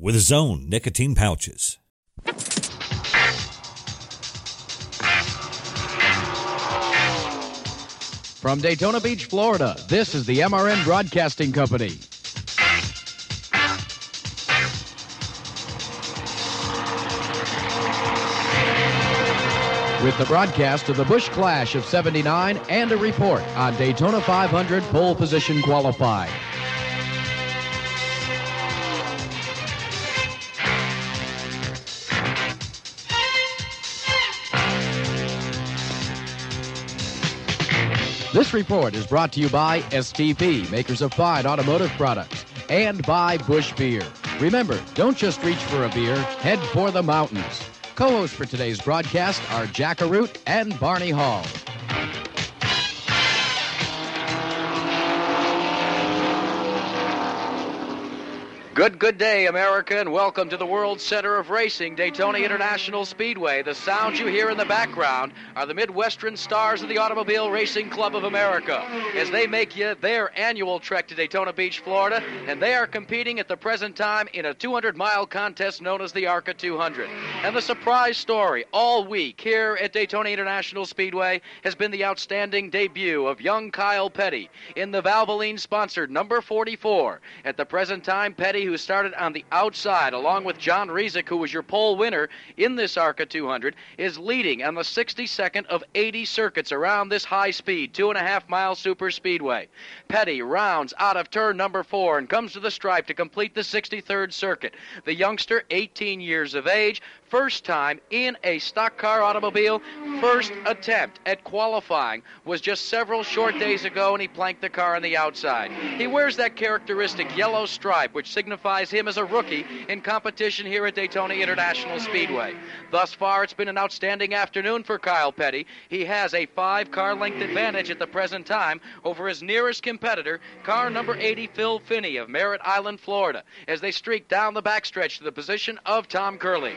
with Zone nicotine pouches. From Daytona Beach, Florida, this is the MRN Broadcasting Company. With the broadcast of the Busch Clash of 79 and a report on Daytona 500 pole position qualified. This report is brought to you by STP, makers of fine automotive products, and by Busch Beer. Remember, don't just reach for a beer, head for the mountains. Co-hosts for today's broadcast are Jack Arute and Barney Hall. Good, good day, America, and welcome to the World Center of Racing, Daytona International Speedway. The sounds you hear in the background are the Midwestern stars of the Automobile Racing Club of America as they make their annual trek to Daytona Beach, Florida, and they are competing at the present time in a 200 mile contest known as the ARCA 200. And the surprise story all week here at Daytona International Speedway has been the outstanding debut of young Kyle Petty in the Valvoline sponsored number 44. At the present time, Petty who started on the outside, along with John Rezick, who was your pole winner in this ARCA 200, is leading on the 62nd of 80 circuits around this high speed, two and a half mile super speedway. Petty rounds out of turn number four and comes to the stripe to complete the 63rd circuit. The youngster, 18 years of age, first time in a stock car automobile, first attempt at qualifying was just several short days ago, and he planked the car on the outside. He wears that characteristic yellow stripe, which signifies him as a rookie in competition here at Daytona International Speedway. Thus far, it's been an outstanding afternoon for Kyle Petty. He has a five car length advantage at the present time over his nearest competitor, car number 80, Phil Finney of Merritt Island, Florida, as they streak down the backstretch to the position of Tom Curley.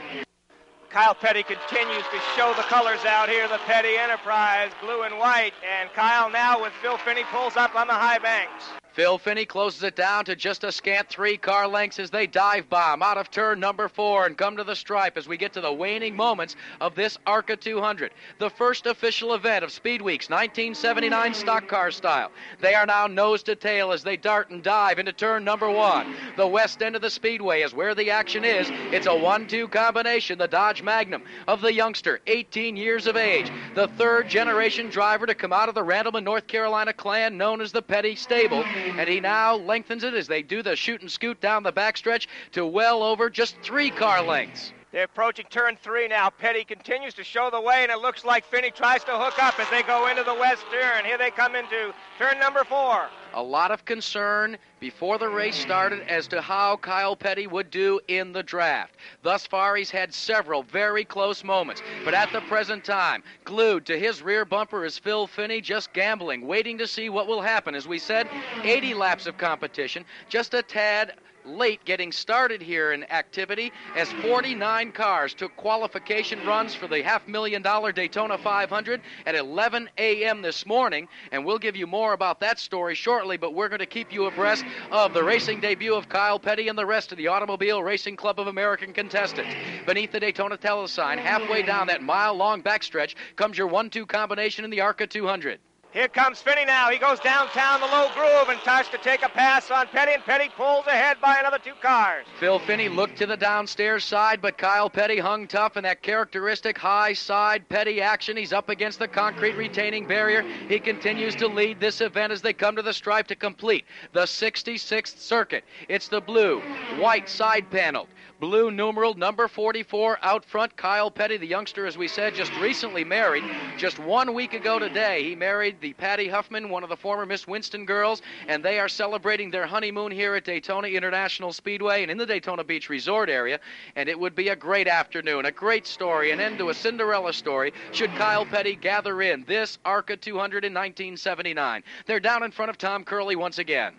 Kyle Petty continues to show the colors out here, the Petty Enterprise, blue and white. And Kyle now with Phil Finney pulls up on the high banks. Phil Finney closes it down to just a scant three car lengths as they dive bomb out of turn number four and come to the stripe as we get to the waning moments of this ARCA 200, the first official event of Speed Week's 1979 stock car style. They are now nose to tail as they dart and dive into turn number one. The west end of the speedway is where the action is. It's a one-two combination, the Dodge Magnum of the youngster, 18 years of age, the third generation driver to come out of the Randleman, North Carolina clan known as the Petty Stable and he now lengthens it as they do the shoot and scoot down the backstretch to well over just three car lengths. They're approaching turn three now. Petty continues to show the way, and it looks like Finney tries to hook up as they go into the west turn. Here they come into turn number four. A lot of concern before the race started as to how Kyle Petty would do in the draft. Thus far, he's had several very close moments, but at the present time, glued to his rear bumper is Phil Finney, just gambling, waiting to see what will happen. As we said, 80 laps of competition, just a tad late getting started here in activity as 49 cars took qualification runs for the half million dollar Daytona 500 at 11 a.m. this morning. And we'll give you more about that story shortly, but we're going to keep you abreast of the racing debut of Kyle Petty and the rest of the Automobile Racing Club of American contestants. Beneath the Daytona telesign, halfway down that mile long backstretch, comes your one two combination in the ARCA 200. Here comes Finney now. He goes downtown the low groove and tries to take a pass on Petty, and Petty pulls ahead by another two cars. Phil Finney looked to the downstairs side, but Kyle Petty hung tough in that characteristic high side Petty action. He's up against the concrete retaining barrier. He continues to lead this event as they come to the stripe to complete the 66th circuit. It's the blue, white side panel blue numeral number 44 out front. Kyle Petty, the youngster, as we said, just recently married. Just one week ago today, he married the Patty Huffman, one of the former Miss Winston girls, and they are celebrating their honeymoon here at Daytona International Speedway and in the Daytona Beach Resort area. And it would be a great afternoon, a great story, an end to a Cinderella story should Kyle Petty gather in this ARCA 200 in 1979. They're down in front of Tom Curley once again.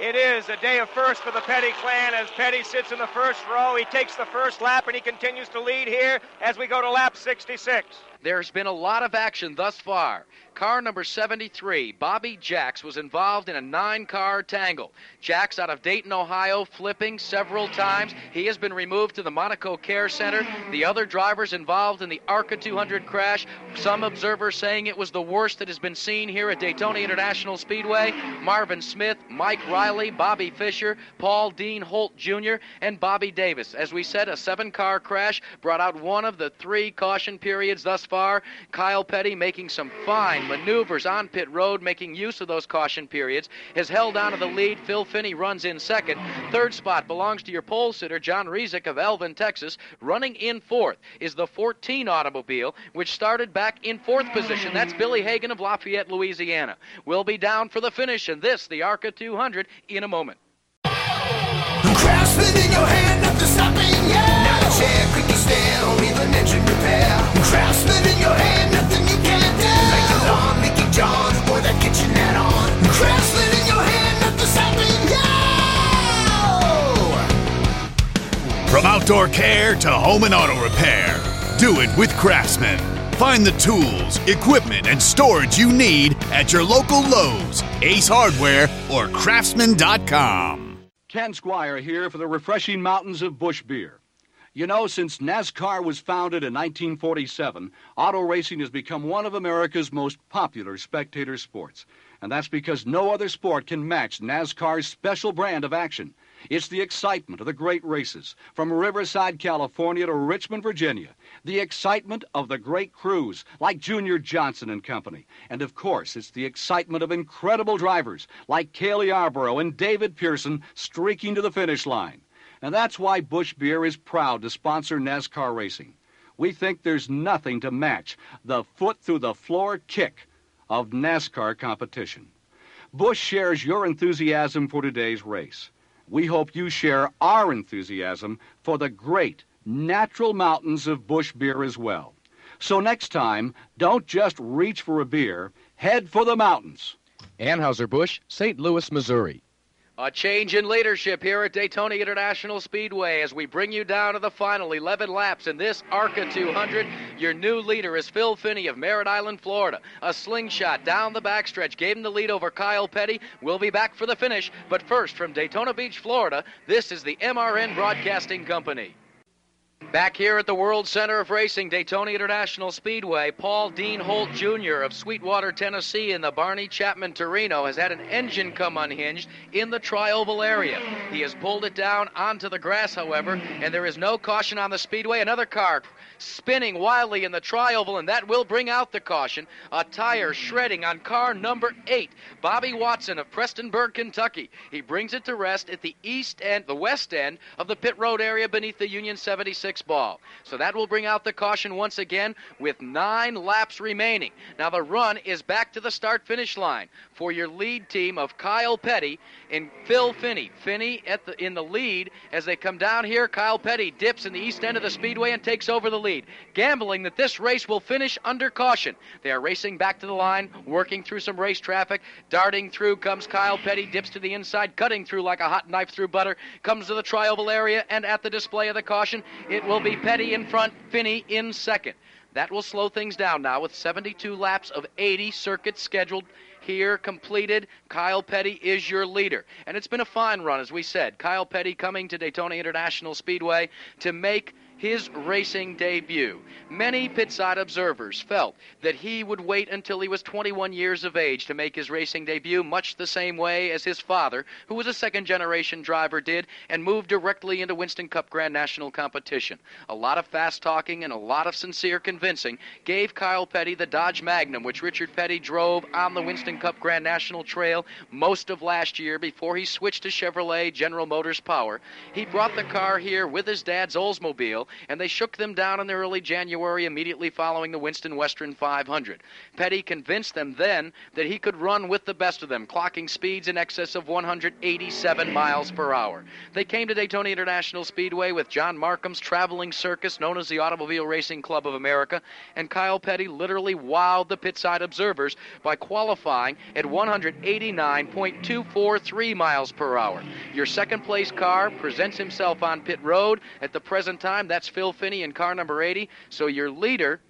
It is a day of first for the Petty clan as Petty sits in the first row. He takes the first lap and he continues to lead here as we go to lap 66. There's been a lot of action thus far. Car number 73, Bobby Jacks, was involved in a nine car tangle. Jacks out of Dayton, Ohio, flipping several times. He has been removed to the Monaco Care Center. The other drivers involved in the ARCA 200 crash, some observers saying it was the worst that has been seen here at Daytona International Speedway. Marvin Smith, Mike Riley, Bobby Fisher, Paul Dean Holt Jr., and Bobby Davis. As we said, a seven car crash brought out one of the three caution periods thus far. Kyle Petty making some fine maneuvers on pit road, making use of those caution periods, has held on to the lead. Phil Finney runs in second. Third spot belongs to your pole sitter, John Rezick of Elvin, Texas. Running in fourth is the 14 automobile, which started back in fourth position. That's Billy Hagan of Lafayette, Louisiana. We'll be down for the finish in this, the ARCA 200, in a moment. Your hand, nothing stopping a chair, or even engine From outdoor care to home and auto repair, do it with Craftsman. Find the tools, equipment, and storage you need at your local Lowe's, Ace Hardware, or Craftsman.com. Ken Squire here for the refreshing mountains of Busch Beer. You know, since NASCAR was founded in 1947, auto racing has become one of America's most popular spectator sports. And that's because no other sport can match NASCAR's special brand of action. It's the excitement of the great races, from Riverside, California to Richmond, Virginia. The excitement of the great crews, like Junior Johnson and Company. And of course, it's the excitement of incredible drivers, like Cale Yarborough and David Pearson, streaking to the finish line. And that's why Busch Beer is proud to sponsor NASCAR racing. We think there's nothing to match the foot through the floor kick of NASCAR competition. Busch shares your enthusiasm for today's race. We hope you share our enthusiasm for the great natural mountains of Busch beer as well. So next time, don't just reach for a beer, head for the mountains. Anheuser-Busch, St. Louis, Missouri. A change in leadership here at Daytona International Speedway as we bring you down to the final 11 laps in this ARCA 200. Your new leader is Phil Finney of Merritt Island, Florida. A slingshot down the backstretch gave him the lead over Kyle Petty. We'll be back for the finish, but first from Daytona Beach, Florida, this is the MRN Broadcasting Company. Back here at the World Center of Racing, Daytona International Speedway, Paul Dean Holt Jr. of Sweetwater, Tennessee, in the Barney Chapman Torino has had an engine come unhinged in the tri-oval area. He has pulled it down onto the grass, however, and there is no caution on the speedway. Another car spinning wildly in the tri-oval, and that will bring out the caution. A tire shredding on car number eight, Bobby Watson of Prestonburg, Kentucky. He brings it to rest at the east end, the west end of the pit road area beneath the Union 76 ball. So that will bring out the caution once again with nine laps remaining. Now the run is back to the start finish line for your lead team of Kyle Petty and Phil Finney. Finney at the in the lead as they come down here. Kyle Petty dips in the east end of the speedway and takes over the lead, gambling that this race will finish under caution. They are racing back to the line, working through some race traffic. Darting through comes Kyle Petty, dips to the inside, cutting through like a hot knife through butter, comes to the tri-oval area, and at the display of the caution, it will be Petty in front, Finney in second. That will slow things down now with 72 laps of 80 circuits scheduled here completed. Kyle Petty is your leader. And it's been a fine run, as we said. Kyle Petty coming to Daytona International Speedway to make his racing debut. Many pitside observers felt that he would wait until he was 21 years of age to make his racing debut, much the same way as his father, who was a second generation driver, did, and moved directly into Winston Cup Grand National competition. A lot of fast talking and a lot of sincere convincing gave Kyle Petty the Dodge Magnum, which Richard Petty drove on the Winston Cup Grand National Trail most of last year before he switched to Chevrolet General Motors Power. He brought the car here with his dad's Oldsmobile, and they shook them down in the early January immediately following the Winston Western 500. Petty convinced them then that he could run with the best of them, clocking speeds in excess of 187 miles per hour. They came to Daytona International Speedway with John Marcum's traveling circus known as the Automobile Racing Club of America, and Kyle Petty literally wowed the pitside observers by qualifying at 189.243 miles per hour. Your second place car presents himself on pit road. At the present time, that's Phil Finney in car number 80. So your leader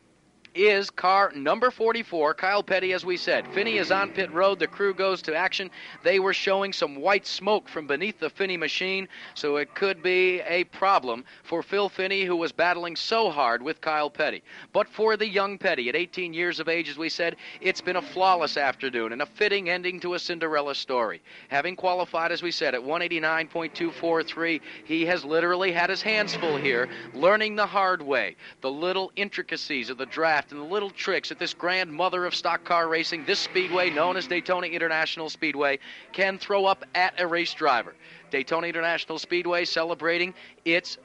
is car number 44, Kyle Petty, as we said. Finney is on pit road. The crew goes to action. They were showing some white smoke from beneath the Finney machine, so it could be a problem for Phil Finney, who was battling so hard with Kyle Petty. But for the young Petty, at 18 years of age, as we said, it's been a flawless afternoon and a fitting ending to a Cinderella story. Having qualified, as we said, at 189.243, he has literally had his hands full here, learning the hard way, the little intricacies of the draft and the little tricks that this grandmother of stock car racing, this speedway known as Daytona International Speedway, can throw up at a race driver. Daytona International Speedway celebrating its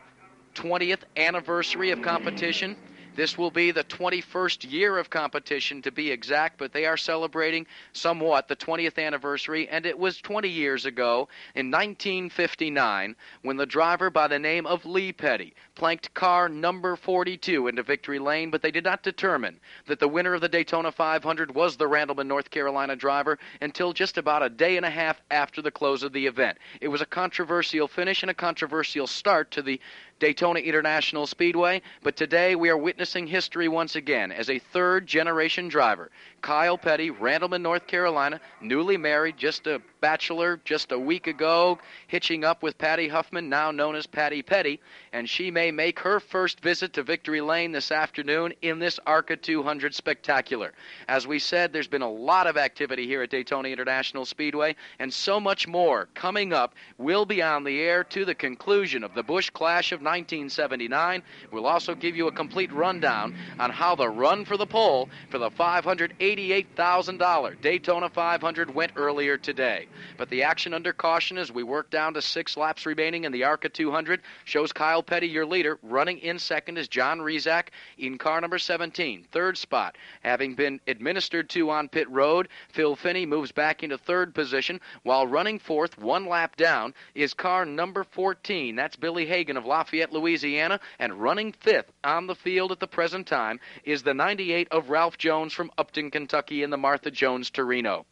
20th anniversary of competition. This will be the 21st year of competition to be exact, but they are celebrating somewhat the 20th anniversary, and it was 20 years ago in 1959 when the driver by the name of Lee Petty planked car number 42 into victory lane, but they did not determine that the winner of the Daytona 500 was the Randleman, North Carolina driver until just about a day and a half after the close of the event. It was a controversial finish and a controversial start to the Daytona International Speedway, but today we are witnessing history once again as a third generation driver. Kyle Petty, Randleman, North Carolina, newly married, just a bachelor just a week ago, hitching up with Patty Huffman, now known as Patty Petty, and she may make her first visit to Victory Lane this afternoon in this ARCA 200 spectacular. As we said, there's been a lot of activity here at Daytona International Speedway, and so much more coming up. We'll be on the air to the conclusion of the Busch Clash of 1979. We'll also give you a complete rundown on how the run for the pole for the $588,000 Daytona 500 went earlier today. But the action under caution as we work down to six laps remaining in the ARCA 200 shows Kyle Petty, your leader. Running in second is John Rizak in car number 17, third spot. Having been administered to on pit road, Phil Finney moves back into third position, while running fourth, one lap down, is car number 14. That's Billy Hagan of Lafayette, Louisiana. And running fifth on the field at the present time is the 98 of Ralph Jones from Upton, Kentucky in the Martha Jones Torino.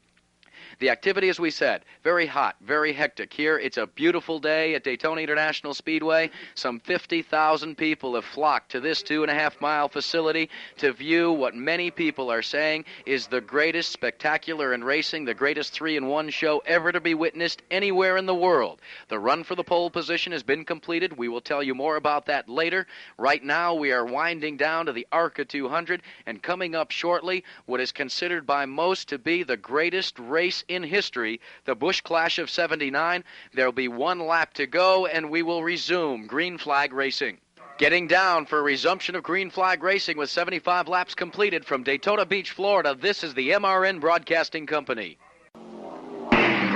The activity, as we said, very hot, very hectic. Here, it's a beautiful day at Daytona International Speedway. Some 50,000 people have flocked to this two and a half mile facility to view what many people are saying is the greatest spectacular in racing, the greatest three in one show ever to be witnessed anywhere in the world. The run for the pole position has been completed. We will tell you more about that later. Right now, we are winding down to the ARCA 200, and coming up shortly, what is considered by most to be the greatest race in history, the Busch Clash of 79. There'll be one lap to go, and we will resume green flag racing. Getting down for resumption of green flag racing with 75 laps completed from Daytona Beach, Florida. This is the MRN Broadcasting Company.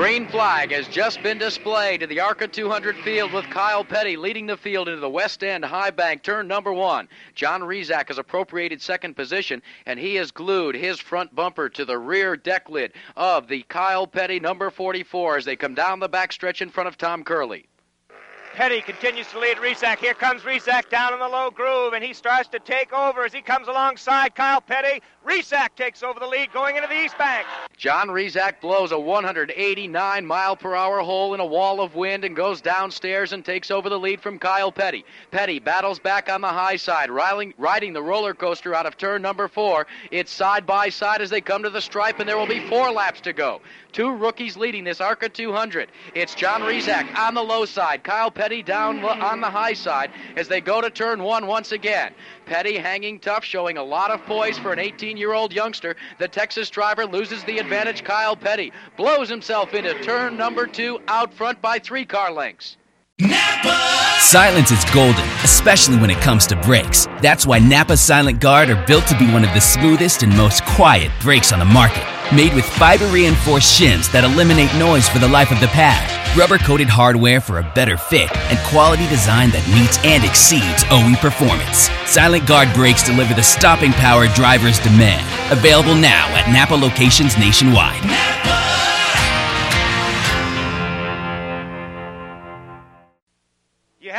Green flag has just been displayed to the ARCA 200 field with Kyle Petty leading the field into the West End High Bank turn number one. John Rizak has appropriated second position, and he has glued his front bumper to the rear deck lid of the Kyle Petty number 44 as they come down the backstretch in front of Tom Curley. Petty continues to lead Rizak. Here comes Rizak down in the low groove, and he starts to take over as he comes alongside Kyle Petty. Rizak takes over the lead going into the East Bank. John Rizak blows a 189 mile per hour hole in a wall of wind and goes downstairs and takes over the lead from Kyle Petty. Petty battles back on the high side, riding, riding the roller coaster out of turn number four. It's side by side as they come to the stripe, and there will be four laps to go. Two rookies leading this ARCA 200. It's John Rizak on the low side, Kyle Petty Petty down on the high hmm. side as they go to turn one once again. Petty hanging tough, showing a lot of poise for an 18 year old youngster. The Texas driver loses the advantage. Kyle Petty blows himself into turn number two out front by three car lengths. Silence is golden, especially when it comes to brakes. That's why Napa Silent Guard are built to be one of the smoothest and most quiet brakes on the market. Made with fiber reinforced shims that eliminate noise for the life of the pad, rubber coated hardware for a better fit, and quality design that meets and exceeds OE performance. Silent Guard brakes deliver the stopping power drivers demand. Available now at Napa locations nationwide.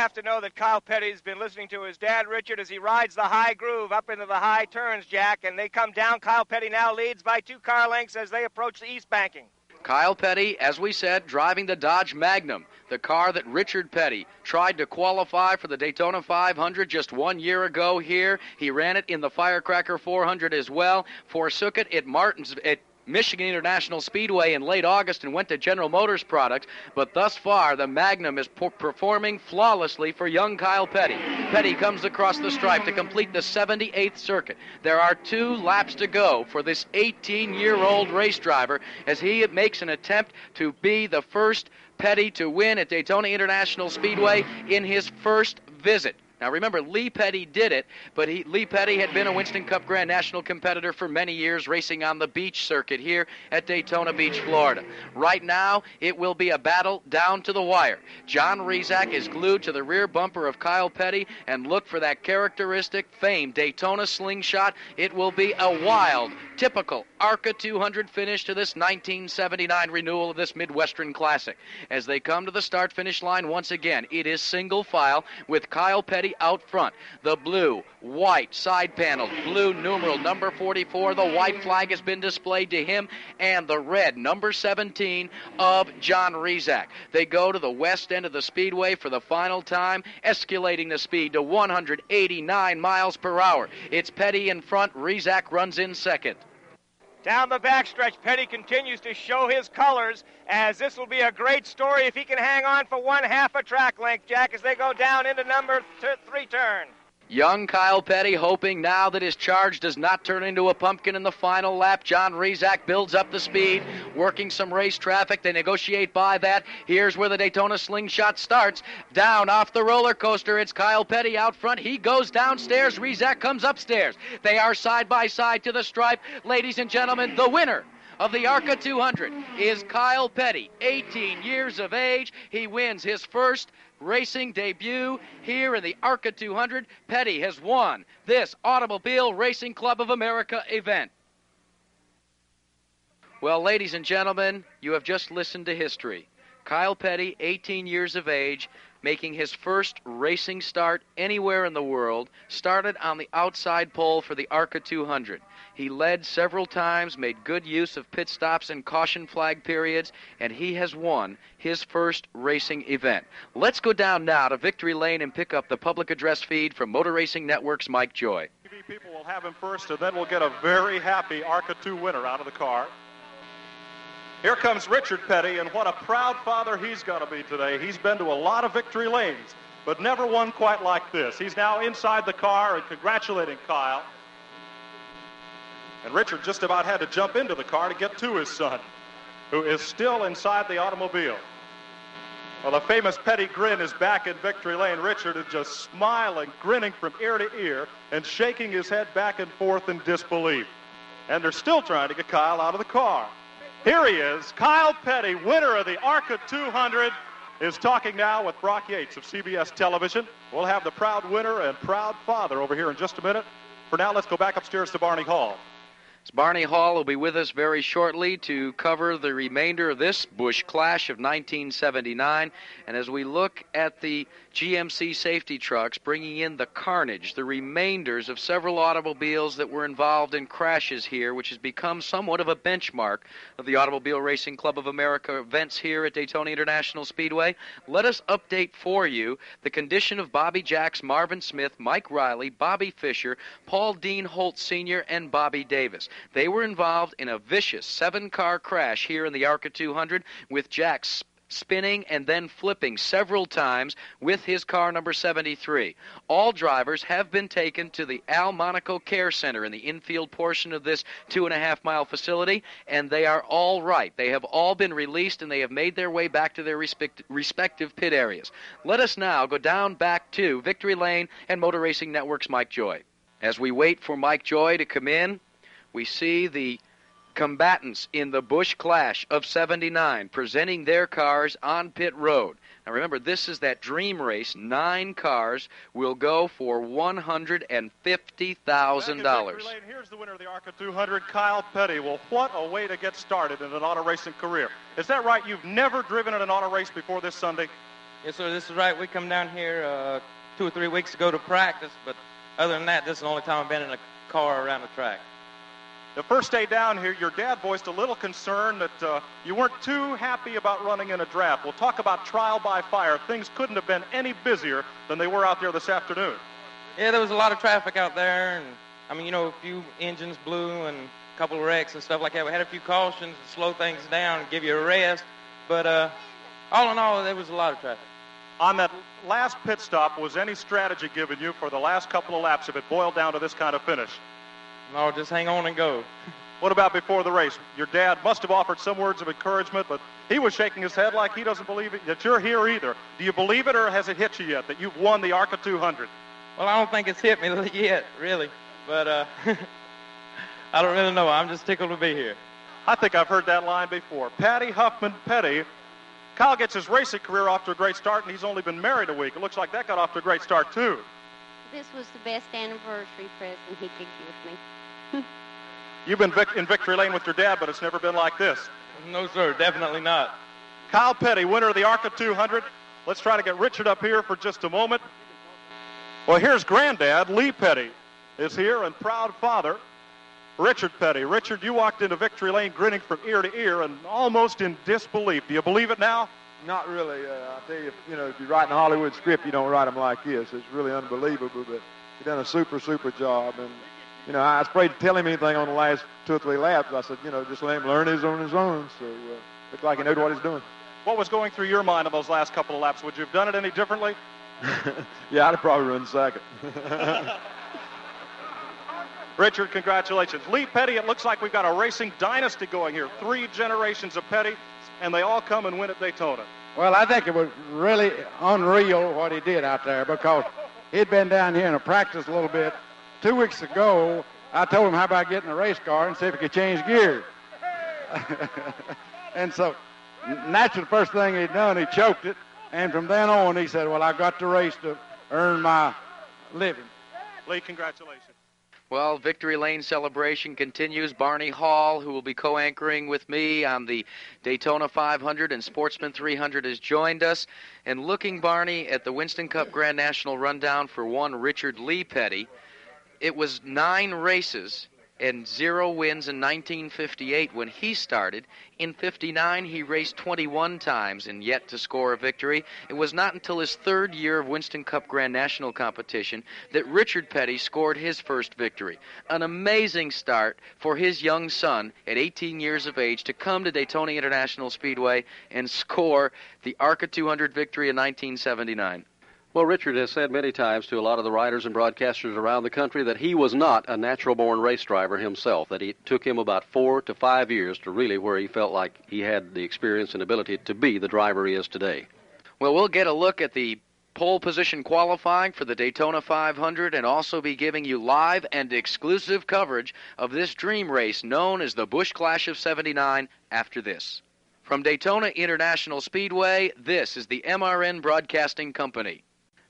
Have to know that Kyle Petty's been listening to his dad, Richard, as he rides the high groove up into the high turns, Jack, and they come down. Kyle Petty now leads by two car lengths as they approach the east banking. Kyle Petty, as we said, driving the Dodge Magnum, the car that Richard Petty tried to qualify for the Daytona 500 just one year ago here. He ran it in the Firecracker 400 as well, forsook it at Martins at Michigan International Speedway in late August and went to General Motors Products, but thus far the Magnum is po- performing flawlessly for young Kyle Petty. Petty comes across the stripe to complete the 78th circuit. There are two laps to go for this 18 year old race driver as he makes an attempt to be the first Petty to win at Daytona International Speedway in his first visit. Now remember, Lee Petty did it, but he, Lee Petty had been a Winston Cup Grand National competitor for many years, racing on the beach circuit here at Daytona Beach, Florida. Right now, it will be a battle down to the wire. John Rizak is glued to the rear bumper of Kyle Petty, and look for that characteristic famed Daytona slingshot. It will be a wild, typical ARCA 200 finish to this 1979 renewal of this Midwestern Classic. As they come to the start finish line once again, it is single file with Kyle Petty out front. The blue, white side panel, blue numeral number 44. The white flag has been displayed to him, and the red number 17 of John Rizak. They go to the west end of the speedway for the final time, escalating the speed to 189 miles per hour. It's Petty in front. Rizak runs in second. Down the backstretch, Petty continues to show his colors as this will be a great story if he can hang on for one half a track length, Jack, as they go down into number th- three turn. Young Kyle Petty hoping now that his charge does not turn into a pumpkin in the final lap. John Rizak builds up the speed, working some race traffic. They negotiate by that. Here's where the Daytona slingshot starts. Down off the roller coaster, it's Kyle Petty out front. He goes downstairs. Rizak comes upstairs. They are side by side to the stripe. Ladies and gentlemen, the winner of the ARCA 200 is Kyle Petty, 18 years of age. He wins his first racing debut here in the ARCA 200. Petty has won this Automobile Racing Club of America event. Well, ladies and gentlemen, you have just listened to history. Kyle Petty, 18 years of age, making his first racing start anywhere in the world, started on the outside pole for the ARCA 200. He led several times, made good use of pit stops and caution flag periods, and he has won his first racing event. Let's go down now to Victory Lane and pick up the public address feed from Motor Racing Network's Mike Joy. TV people will have him first, and then we'll get a very happy ARCA 2 winner out of the car. Here comes Richard Petty, and what a proud father he's going to be today. He's been to a lot of victory lanes, but never one quite like this. He's now inside the car and congratulating Kyle. And Richard just about had to jump into the car to get to his son, who is still inside the automobile. Well, the famous Petty grin is back in victory lane. Richard is just smiling, grinning from ear to ear, and shaking his head back and forth in disbelief. And they're still trying to get Kyle out of the car. Here he is, Kyle Petty, winner of the ARCA 200, is talking now with Brock Yates of CBS Television. We'll have the proud winner and proud father over here in just a minute. For now, let's go back upstairs to Barney Hall. Barney Hall will be with us very shortly to cover the remainder of this Busch Clash of 1979. And as we look at the GMC safety trucks bringing in the carnage, the remainders of several automobiles that were involved in crashes here, which has become somewhat of a benchmark of the Automobile Racing Club of America events here at Daytona International Speedway, let us update for you the condition of Bobby Jacks, Marvin Smith, Mike Riley, Bobby Fisher, Paul Dean Holt Sr., and Bobby Davis. They were involved in a vicious seven car crash here in the ARCA 200 with Jack's spinning, and then flipping several times with his car number 73. All drivers have been taken to the Al Monaco Care Center in the infield portion of this two and a half mile facility, and they are all right. They have all been released and they have made their way back to their respect- respective pit areas. Let us now go down back to Victory Lane and Motor Racing Network's Mike Joy. As we wait for Mike Joy to come in, we see the combatants in the Busch Clash of 79 presenting their cars on pit road. Now remember, this is that dream race. Nine cars will go for $150,000. Here's the winner of the ARCA 200, Kyle Petty. Well, what a way to get started in an auto racing career. Is that right? You've never driven in an auto race before this Sunday? Yes, sir. This is right. We come down here uh, two or three weeks ago to practice, but other than that, this is the only time I've been in a car around the track. The first day down here, your dad voiced a little concern that uh, you weren't too happy about running in a draft. We'll talk about trial by fire. Things couldn't have been any busier than they were out there this afternoon. Yeah, there was a lot of traffic out there, and I mean, you know, a few engines blew and a couple of wrecks and stuff like that. We had a few cautions to slow things down and give you a rest, but uh, all in all, there was a lot of traffic. On that last pit stop, was any strategy given you for the last couple of laps if it boiled down to this kind of finish? No, just hang on and go. What about before the race? Your dad must have offered some words of encouragement, but he was shaking his head like he doesn't believe it, that you're here either. Do you believe it, or has it hit you yet that you've won the ARCA 200? Well, I don't think it's hit me yet, really, but uh, I don't really know. I'm just tickled to be here. I think I've heard that line before. Patty Huffman Petty. Kyle gets his racing career off to a great start, and he's only been married a week. It looks like that got off to a great start, too. This was the best anniversary present he could give me. You've been vic- in victory lane with your dad, but it's never been like this. No, sir, definitely not. Kyle Petty, winner of the ARCA 200. Let's try to get Richard up here for just a moment. Well, here's granddad, Lee Petty, is here, and proud father, Richard Petty. Richard, you walked into victory lane grinning from ear to ear and almost in disbelief. Do you believe it now? Not really. Uh, I tell you, if, you know, if you're writing a Hollywood script, you don't write them like this. It's really unbelievable, but he done a super, super job. And you know, I was afraid to tell him anything on the last two or three laps. I said, you know, just let him learn his on his own. So uh, looked like he knew what he's doing. What was going through your mind on those last couple of laps? Would you have done it any differently? yeah, I'd have probably run second. Richard, congratulations. Lee Petty, it looks like we've got a racing dynasty going here. Three generations of Petty, and they all come and win at Daytona. Well, I think it was really unreal what he did out there because he'd been down here in a practice a little bit. Two weeks ago, I told him how about getting a race car and see if he could change gears. and so, naturally, the first thing he'd done, he choked it. And from then on, he said, well, I got to race to earn my living. Lee, congratulations. Well, Victory Lane celebration continues. Barney Hall, who will be co anchoring with me on the Daytona 500 and Sportsman 300, has joined us. And looking, Barney, at the Winston Cup Grand National rundown for one Richard Lee Petty, it was nine races and zero wins in 1958 when he started. In 59, he raced 21 times and yet to score a victory. It was not until his third year of Winston Cup Grand National competition that Richard Petty scored his first victory. An amazing start for his young son at 18 years of age to come to Daytona International Speedway and score the ARCA 200 victory in 1979. Well, Richard has said many times to a lot of the writers and broadcasters around the country that he was not a natural born race driver himself, that it took him about four to five years to really where he felt like he had the experience and ability to be the driver he is today. Well, we'll get a look at the pole position qualifying for the Daytona 500 and also be giving you live and exclusive coverage of this dream race known as the Busch Clash of 79 after this. From Daytona International Speedway, this is the MRN Broadcasting Company.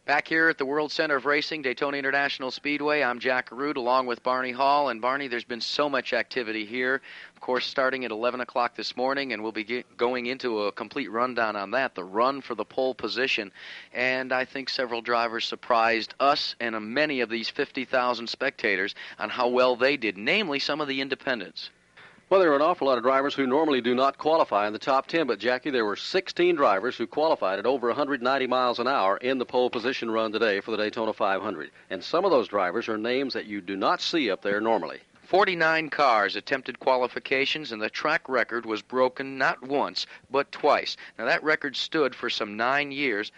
Back here at the World Center of Racing, Daytona International Speedway, I'm Jack Arute along with Barney Hall. And Barney, there's been so much activity here. Of course, starting at 11 o'clock this morning, and we'll be going into a complete rundown on that the run for the pole position. And I think several drivers surprised us and many of these 50,000 spectators on how well they did, namely some of the independents. Well, there are an awful lot of drivers who normally do not qualify in the top 10, but Jackie, there were 16 drivers who qualified at over 190 miles an hour in the pole position run today for the Daytona 500. And some of those drivers are names that you do not see up there normally. 49 cars attempted qualifications, and the track record was broken not once, but twice. Now, that record stood for some nine years.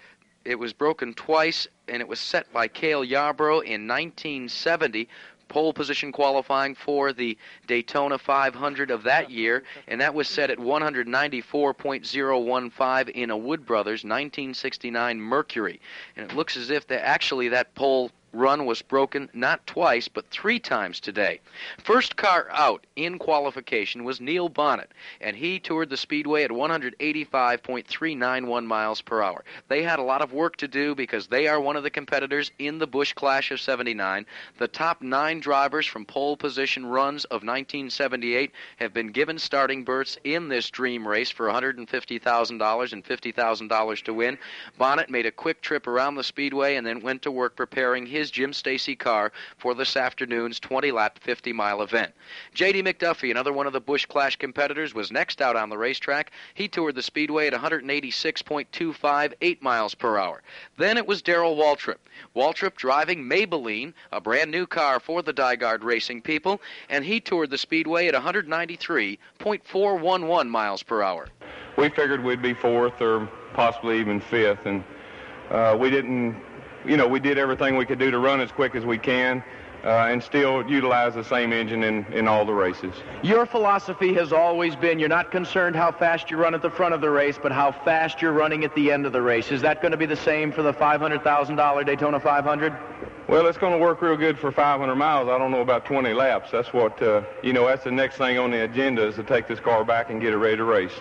It was broken twice, and it was set by Cale Yarborough in 1970 pole position qualifying for the Daytona 500 of that year, and that was set at 194.015 in a Wood Brothers 1969 Mercury. And it looks as if that actually that pole run was broken not twice, but three times today. First car out in qualification was Neil Bonnett, and he toured the Speedway at 185.391 miles per hour. They had a lot of work to do because they are one of the competitors in the Busch Clash of 79. The top nine drivers from pole position runs of 1978 have been given starting berths in this dream race for $150,000 and $50,000 to win. Bonnet made a quick trip around the Speedway and then went to work preparing his Jim Stacy car for this afternoon's 20 lap, 50 mile event. J.D. McDuffie, another one of the Busch Clash competitors, was next out on the racetrack. He toured the Speedway at 186.258 miles per hour. Then it was Darrell Waltrip. Waltrip driving Maybelline, a brand new car for the DiGard Racing people, and he toured the Speedway at 193.411 miles per hour. We figured we'd be fourth or possibly even fifth, and uh, we didn't you know, we did everything we could do to run as quick as we can. Uh, and still utilize the same engine in, in all the races. Your philosophy has always been you're not concerned how fast you run at the front of the race, but how fast you're running at the end of the race. Is that going to be the same for the $500,000 Daytona 500? Well, it's going to work real good for 500 miles. I don't know about 20 laps. That's what, uh, you know, that's the next thing on the agenda is to take this car back and get it ready to race.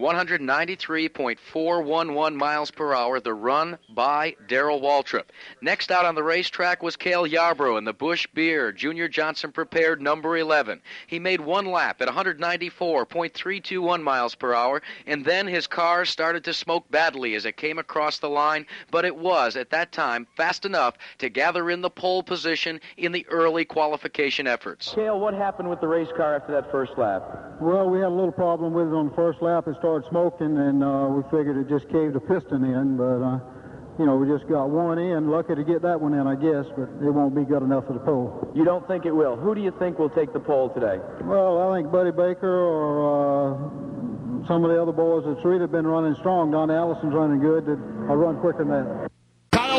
193.411 miles per hour, the run by Darrell Waltrip. Next out on the racetrack was Cale Yarborough in the Busch Beer Junior Johnson prepared number 11. He made one lap at 194.321 miles per hour, and then his car started to smoke badly as it came across the line, but it was, at that time, fast enough to gather in the pole position in the early qualification efforts. Cale, what happened with the race car after that first lap? Well, we had a little problem with it on the first lap. It started smoking, and uh, we figured it just caved a piston in. But uh, you know, we just got one in. Lucky to get that one in, I guess, but it won't be good enough for the pole. You don't think it will? Who do you think will take the pole today? Well, I think Buddy Baker or uh, some of the other boys that's really been running strong. Don Allison's running good. That will run quicker than that.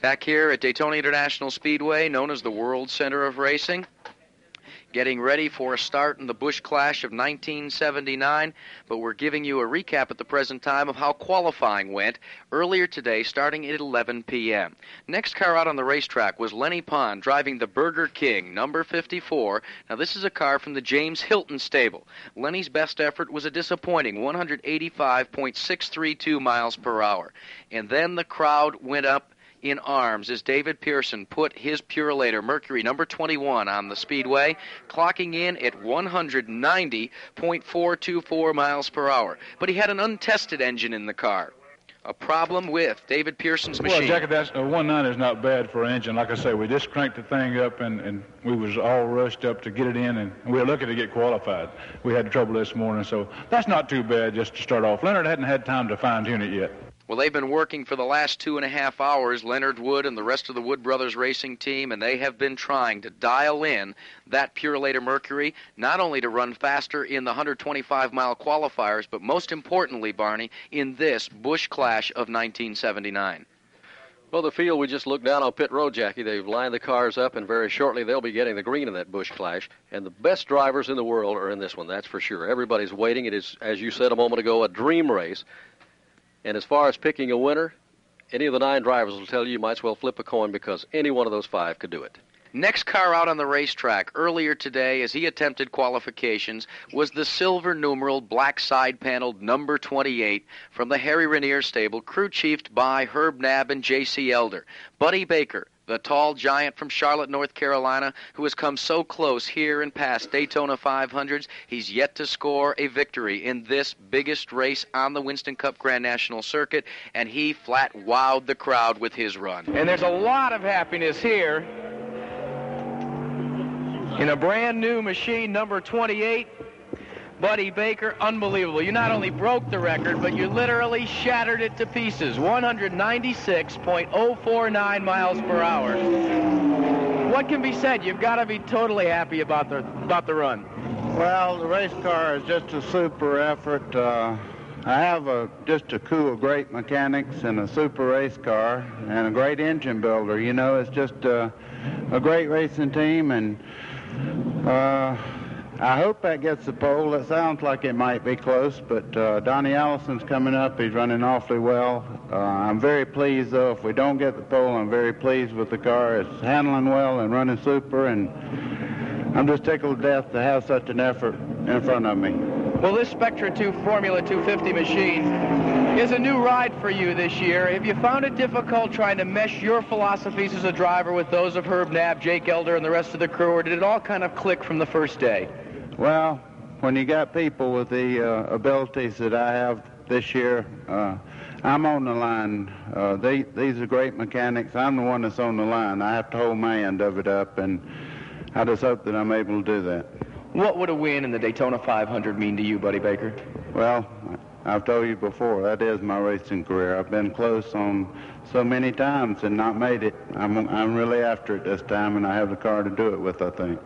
Back here at Daytona International Speedway, known as the World Center of Racing, getting ready for a start in the Busch Clash of 1979, but we're giving you a recap at the present time of how qualifying went earlier today, starting at 11 p.m. Next car out on the racetrack was Lennie Pond driving the Burger King, number 54. Now, this is a car from the James Hilton stable. Lennie's best effort was a disappointing 185.632 miles per hour. And then the crowd went up in arms as David Pearson put his Purolator Mercury number 21 on the speedway, clocking in at 190.424 miles per hour. But he had an untested engine in the car. A problem with David Pearson's machine. Well, Jackie, that's uh, one nine is not bad for an engine. Like I say, we just cranked the thing up, and, and we was all rushed up to get it in, and we were lucky to get qualified. We had trouble this morning, so that's not too bad just to start off. Leonard hadn't had time to fine tune it yet. Well, they've been working for the last two and a half hours, Leonard Wood and the rest of the Wood Brothers racing team, and they have been trying to dial in that Purolator Mercury, not only to run faster in the 125 mile qualifiers, but most importantly, Barney, in this Busch Clash of 1979. Well, the field, we just looked down on pit road, Jackie. They've lined the cars up, and very shortly they'll be getting the green in that Busch Clash. And the best drivers in the world are in this one, that's for sure. Everybody's waiting. It is, as you said a moment ago, a dream race. And as far as picking a winner, any of the nine drivers will tell you you might as well flip a coin because any one of those five could do it. Next car out on the racetrack earlier today as he attempted qualifications was the silver numeral black side paneled number 28 from the Harry Ranier stable, crew chiefed by Herb Nab and J.C. Elder. Buddy Baker, the tall giant from Charlotte, North Carolina, who has come so close here and past Daytona 500s. He's yet to score a victory in this biggest race on the Winston Cup Grand National Circuit, and he flat wowed the crowd with his run. And there's a lot of happiness here in a brand new machine, number 28. Buddy Baker, unbelievable. You not only broke the record, but you literally shattered it to pieces. 196.049 miles per hour. What can be said? You've got to be totally happy about the about the run. Well, the race car is just a super effort. Uh, I have a, just a crew of great mechanics and a super race car and a great engine builder. You know, it's just a, a great racing team, and uh, I hope that gets the pole. It sounds like it might be close, but uh, Donnie Allison's coming up. He's running awfully well. Uh, I'm very pleased, though. If we don't get the pole, I'm very pleased with the car. It's handling well and running super, and I'm just tickled to death to have such an effort in front of me. Well, this Spectra 2 Formula 250 machine is a new ride for you this year. Have you found it difficult trying to mesh your philosophies as a driver with those of Herb Nab, Jake Elder, and the rest of the crew, or did it all kind of click from the first day? Well, when you got people with the uh, abilities that I have this year, uh, I'm on the line. Uh, they, these are great mechanics. I'm the one that's on the line. I have to hold my end of it up, and I just hope that I'm able to do that. What would a win in the Daytona 500 mean to you, Buddy Baker? Well, I've told you before, that is my racing career. I've been close on so many times and not made it. I'm, I'm really after it this time, and I have the car to do it with, I think.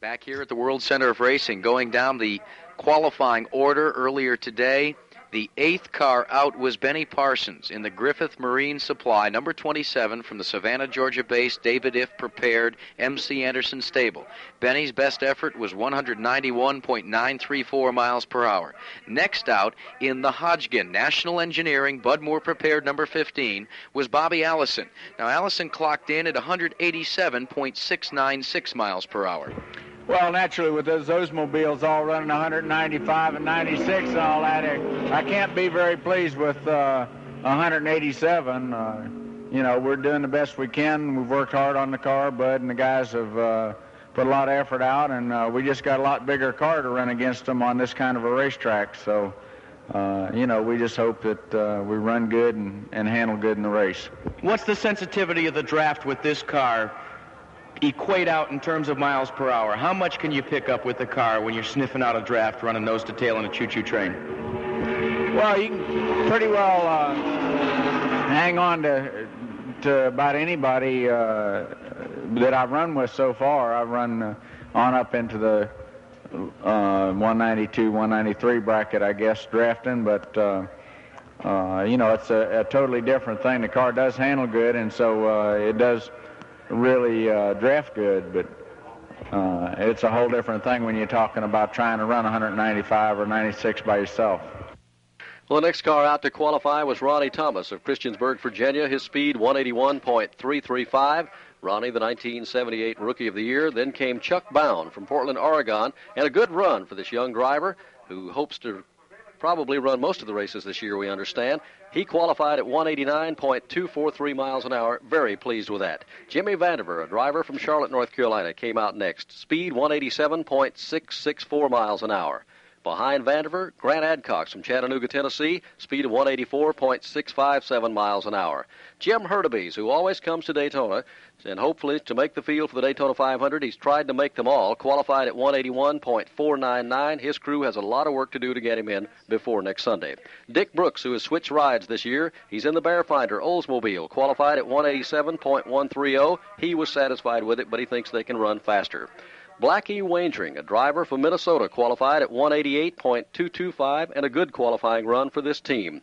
Back here at the World Center of Racing, going down the qualifying order earlier today. The eighth car out was Benny Parsons in the Griffith Marine Supply, number 27 from the Savannah, Georgia based David Ifft Prepared MC Anderson stable. Benny's best effort was 191.934 miles per hour. Next out in the Hodgkin National Engineering Bud Moore Prepared number 15 was Bobby Allison. Now, Allison clocked in at 187.696 miles per hour. Well, naturally, with those those mobiles all running 195 and 96 and all that, I can't be very pleased with uh, 187. Uh, you know, we're doing the best we can. We've worked hard on the car. Bud and the guys have uh, put a lot of effort out, and uh, we just got a lot bigger car to run against them on this kind of a racetrack. So, uh, you know, we just hope that uh, we run good and, and handle good in the race. What's the sensitivity of the draft with this car equate out in terms of miles per hour? How much can you pick up with the car when you're sniffing out a draft running nose to tail in a choo-choo train? Well, you can pretty well uh, hang on to to about anybody uh, that I've run with so far. I've run uh, on up into the uh, 192, 193 bracket, I guess, drafting, but. Uh, uh, you know, it's a, a, totally different thing. The car does handle good, and so it does really uh, draft good, but uh, it's a whole different thing when you're talking about trying to run 195 or 96 by yourself. Well, the next car out to qualify was Ronnie Thomas of Christiansburg, Virginia. His speed 181.335. Ronnie, the 1978 Rookie of the Year. Then came Chuck Bown from Portland, Oregon, and a good run for this young driver who hopes to probably run most of the races this year, we understand. He qualified at 189.243 miles an hour. Very pleased with that. Jimmy Vandiver, a driver from Charlotte, North Carolina, came out next. Speed 187.664 miles an hour. Behind Vandiver, Grant Adcox from Chattanooga, Tennessee, speed of 184.657 miles an hour. Jim Hurtubise, who always comes to Daytona, and hopefully to make the field for the Daytona 500, he's tried to make them all, qualified at 181.499. His crew has a lot of work to do to get him in before next Sunday. Dick Brooks, who has switched rides this year, he's in the Bearfinder Oldsmobile, qualified at 187.130. He was satisfied with it, but he thinks they can run faster. Blackie Wangerin, a driver from Minnesota, qualified at 188.225 and a good qualifying run for this team.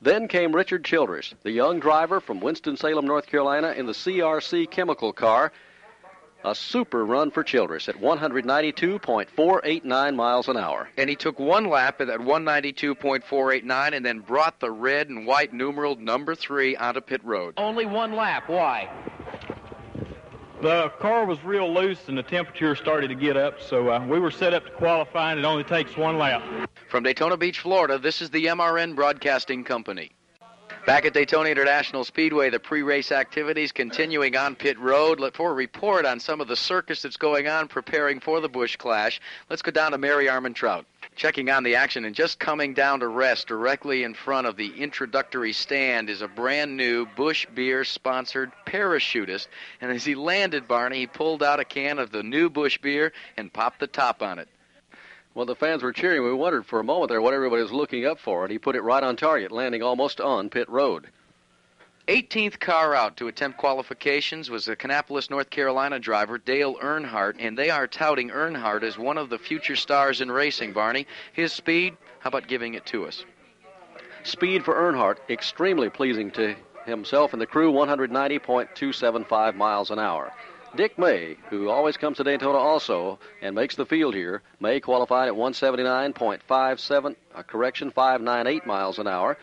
Then came Richard Childress, the young driver from Winston-Salem, North Carolina, in the CRC chemical car. A super run for Childress at 192.489 miles an hour. And he took one lap at that 192.489 and then brought the red and white numeral number three onto pit road. Only one lap. Why? The car was real loose and the temperature started to get up, so uh, we were set up to qualify, and it only takes one lap. From Daytona Beach, Florida, this is the MRN Broadcasting Company. Back at Daytona International Speedway, the pre-race activities continuing on pit road. For a report on some of the circus that's going on preparing for the Busch Clash, let's go down to Mary Armentrout. Checking on the action and just coming down to rest directly in front of the introductory stand is a brand new Busch Beer sponsored parachutist. And as he landed, Barney, he pulled out a can of the new Busch Beer and popped the top on it. Well, the fans were cheering. We wondered for a moment there what everybody was looking up for, and he put it right on target, landing almost on pit road. 18th car out to attempt qualifications was the Kannapolis, North Carolina driver Dale Earnhardt, and they are touting Earnhardt as one of the future stars in racing, Barney. His speed, how about giving it to us? Speed for Earnhardt, extremely pleasing to himself and the crew, 190.275 miles an hour. Dick May, who always comes to Daytona also and makes the field here, May qualified at 179.57, a correction, 598 miles an hour.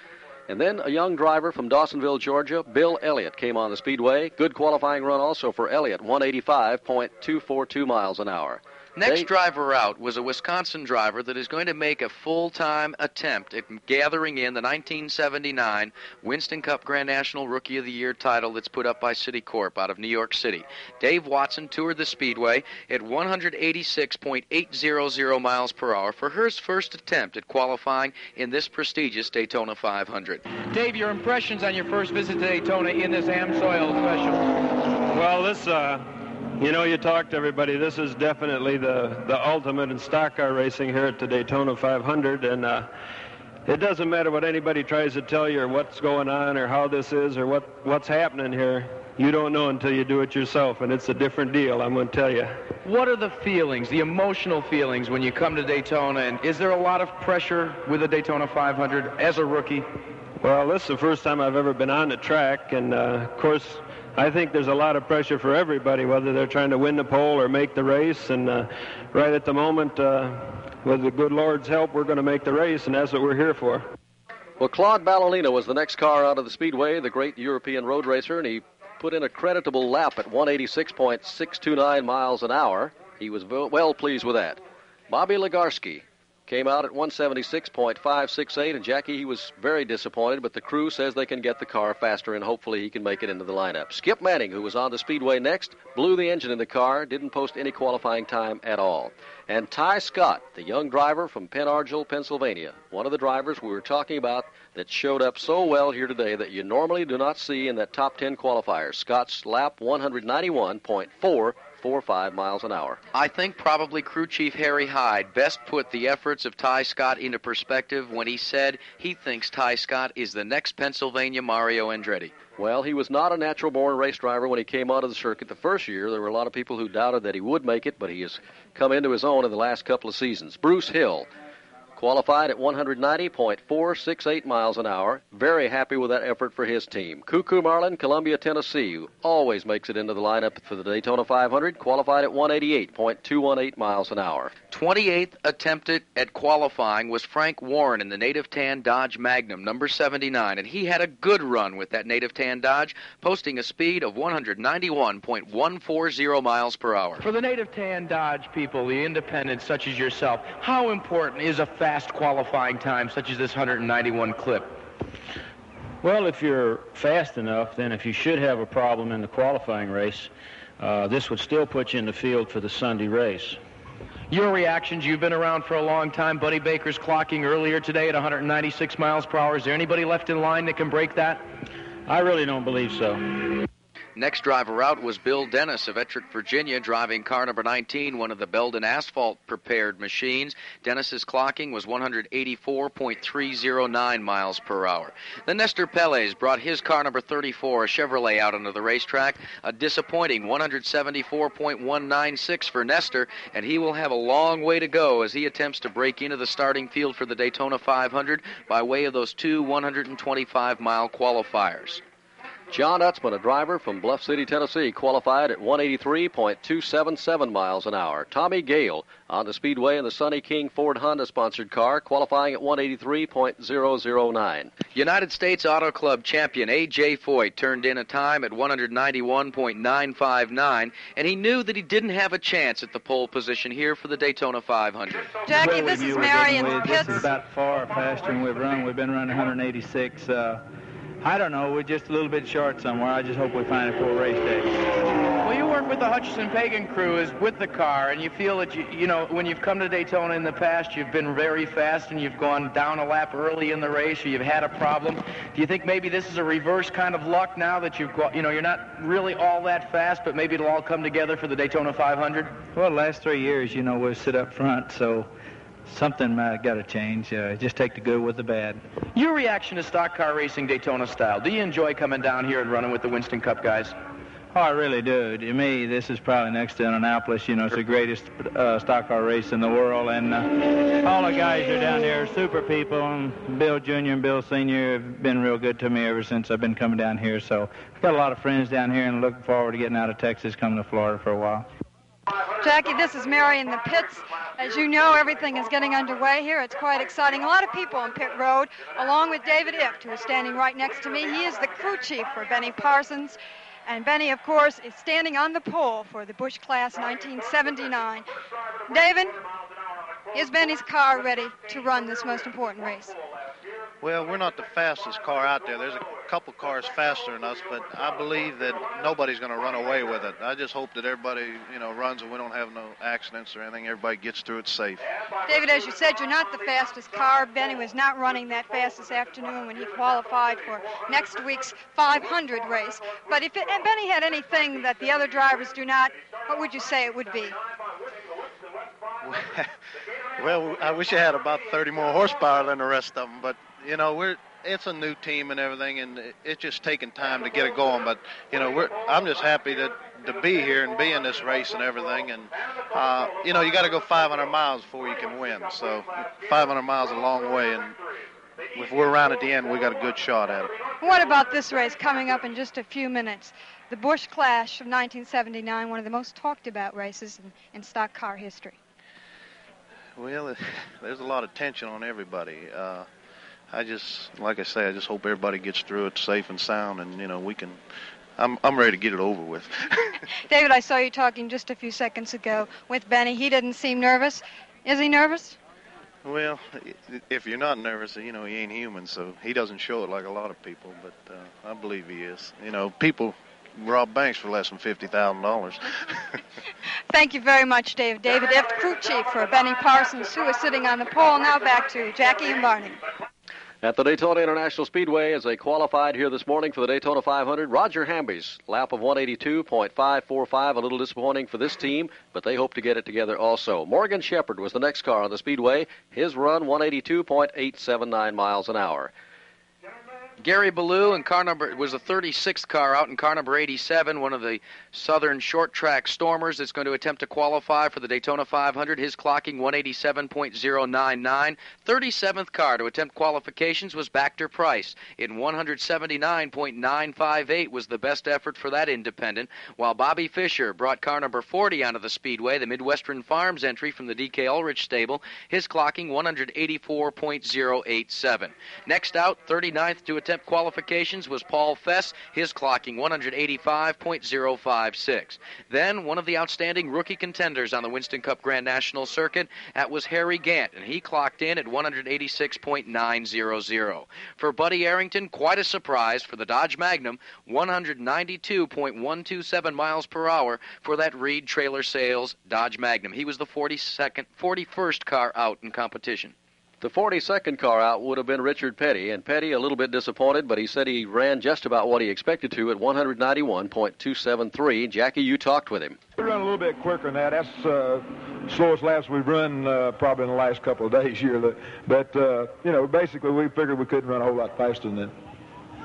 And then a young driver from Dawsonville, Georgia, Bill Elliott, came on the speedway. Good qualifying run also for Elliott, 185.242 miles an hour. Next They- driver out was a Wisconsin driver that is going to make a full time attempt at gathering in the 1979 Winston Cup Grand National Rookie of the Year title that's put up by Citicorp out of New York City. Dave Watson toured the Speedway at 186.800 miles per hour for his first attempt at qualifying in this prestigious Daytona 500. Dave, your impressions on your first visit to Daytona in this Amsoil special? Well, this, uh, you know, you talk to everybody. This is definitely the, the ultimate in stock car racing here at the Daytona 500. And uh, it doesn't matter what anybody tries to tell you or what's going on or how this is or what, what's happening here. You don't know until you do it yourself, and it's a different deal, I'm going to tell you. What are the feelings, the emotional feelings when you come to Daytona? And is there a lot of pressure with the Daytona 500 as a rookie? Well, this is the first time I've ever been on the track, and uh, of course, I think there's a lot of pressure for everybody, whether they're trying to win the pole or make the race. And uh, right at the moment, uh, with the good Lord's help, we're going to make the race, and that's what we're here for. Well, Claude Ballot-Léna was the next car out of the speedway, the great European road racer, and he put in a creditable lap at 186.629 miles an hour. He was well pleased with that. Bobby Legarski came out at 176.568, and Jackie, he was very disappointed, but the crew says they can get the car faster, and hopefully he can make it into the lineup. Skip Manning, who was on the speedway next, blew the engine in the car, didn't post any qualifying time at all. And Ty Scott, the young driver from Pen Argyl, Pennsylvania, one of the drivers we were talking about that showed up so well here today that you normally do not see in that top 10 qualifier. Scott's lap 191.445 miles an hour. I think probably crew chief Harry Hyde best put the efforts of Ty Scott into perspective when he said he thinks Ty Scott is the next Pennsylvania Mario Andretti. Well, he was not a natural born race driver when he came out of the circuit the first year. There were a lot of people who doubted that he would make it, but he has come into his own in the last couple of seasons. Bruce Hill qualified at 190.468 miles an hour. Very happy with that effort for his team. Coo Coo Marlin, Columbia, Tennessee, who always makes it into the lineup for the Daytona 500, qualified at 188.218 miles an hour. 28th attempted at qualifying was Frank Warren in the native tan Dodge Magnum, number 79, and he had a good run with that native tan Dodge, posting a speed of 191.140 miles per hour. For the native tan Dodge people, the independents such as yourself, how important is a fast qualifying time such as this 191 clip? Well, if you're fast enough, then if you should have a problem in the qualifying race, uh, this would still put you in the field for the Sunday race. Your reactions, you've been around for a long time. Buddy Baker's clocking earlier today at 196 miles per hour. Is there anybody left in line that can break that? I really don't believe so. Next driver out was Bill Dennis of Ettrick, Virginia, driving car number 19, one of the Belden asphalt prepared machines. Dennis's clocking was 184.309 miles per hour. Then Nestor Peles brought his car number 34, a Chevrolet, out onto the racetrack. A disappointing 174.196 for Nestor, and he will have a long way to go as he attempts to break into the starting field for the Daytona 500 by way of those two 125 mile qualifiers. John Utsman, a driver from Bluff City, Tennessee, qualified at 183.277 miles an hour. Tommy Gale on the speedway in the Sonny King Ford Honda sponsored car, qualifying at 183.009. United States Auto Club champion A.J. Foyt turned in a time at 191.959, and he knew that he didn't have a chance at the pole position here for the Daytona 500. Jackie, this is Marion This is about far faster than we've run. We've been running 186. Uh, I don't know. We're just a little bit short somewhere. I just hope we find a full race day. Well, you work with the Hutcherson Pagan crew is with the car, and you feel that you, you know, when you've come to Daytona in the past, you've been very fast and you've gone down a lap early in the race, or you've had a problem. Do you think maybe this is a reverse kind of luck now that you've got, you know, you're not really all that fast, but maybe it'll all come together for the Daytona 500? Well, the last three years, you know, we've sit up front, so something uh, got to change. Uh, just take the good with the bad. Your reaction to stock car racing Daytona style? Do you enjoy coming down here and running with the Winston Cup guys? Oh, I really do. To me, this is probably next to Indianapolis. You know, it's the greatest uh, stock car race in the world, and uh, all the guys are down there are super people. And Bill Jr. and Bill Sr. have been real good to me ever since I've been coming down here. So I've got a lot of friends down here, and looking forward to getting out of Texas, coming to Florida for a while. Jackie, this is Mary in the pits. As you know, everything is getting underway here. It's quite exciting. A lot of people on pit road, along with David Ifft, who is standing right next to me. He is the crew chief for Benny Parsons. And Benny, of course, is standing on the pole for the Busch Clash 1979. David, is Benny's car ready to run this most important race? Well, we're not the fastest car out there. There's a couple cars faster than us, but I believe that nobody's going to run away with it. I just hope that everybody, you know, runs and we don't have no accidents or anything. Everybody gets through it safe. David, as you said, you're not the fastest car. Benny was not running that fast this afternoon when he qualified for next week's 500 race. But if it, Benny had anything that the other drivers do not, what would you say it would be? well, I wish I had about 30 more horsepower than the rest of them, but you know, we're it's a new team and everything, and it's just taking time to get it going. But you know, we're I'm just happy to to be here and be in this race and everything. And uh, you know, you got to go 500 miles before you can win. So 500 miles is a long way, and if we're around at the end, we got a good shot at it. What about this race coming up in just a few minutes? The Busch Clash of 1979, one of the most talked about races in, in stock car history. Well, there's a lot of tension on everybody. Uh, I just, like I say, I just hope everybody gets through it safe and sound, and you know we can. I'm I'm ready to get it over with. David, I saw you talking just a few seconds ago with Benny. He didn't seem nervous. Is he nervous? Well, if you're not nervous, you know he ain't human, so he doesn't show it like a lot of people. But uh, I believe he is. You know, people rob banks for less than fifty thousand dollars. Thank you very much, Dave. David F. Crew Chief for Benny Parsons, who is sitting on the pole. Now back to Jackie and Barney. At the Daytona International Speedway, as they qualified here this morning for the Daytona 500, Roger Hamby's lap of 182.545, a little disappointing for this team, but they hope to get it together also. Morgan Shepherd was the next car on the Speedway. His run 182.879 miles an hour. Gary Ballou in car number was the 36th car out in car number 87, one of the Southern short track stormers that's going to attempt to qualify for the Daytona 500. His clocking 187.099. 37th car to attempt qualifications was Baxter Price in 179.958 was the best effort for that independent. While Bobby Fisher brought car number 40 onto the speedway, the Midwestern Farms entry from the DK Ulrich stable, his clocking 184.087. Next out, 39th to attempt qualifications was Paul Fess, his clocking 185.056. Then one of the outstanding rookie contenders on the Winston Cup Grand National Circuit, that was Harry Gant, and he clocked in at 186.900. For Buddy Arrington, quite a surprise for the Dodge Magnum, 192.127 miles per hour for that Reed Trailer Sales Dodge Magnum. He was the 42nd, 41st car out in competition. The 42nd car out would have been Richard Petty, and Petty a little bit disappointed, but he said he ran just about what he expected to at 191.273. Jackie, you talked with him. We run a little bit quicker than that. That's uh, slowest laps we've run uh, probably in the last couple of days here. But uh, you know, basically we figured we couldn't run a whole lot faster than that.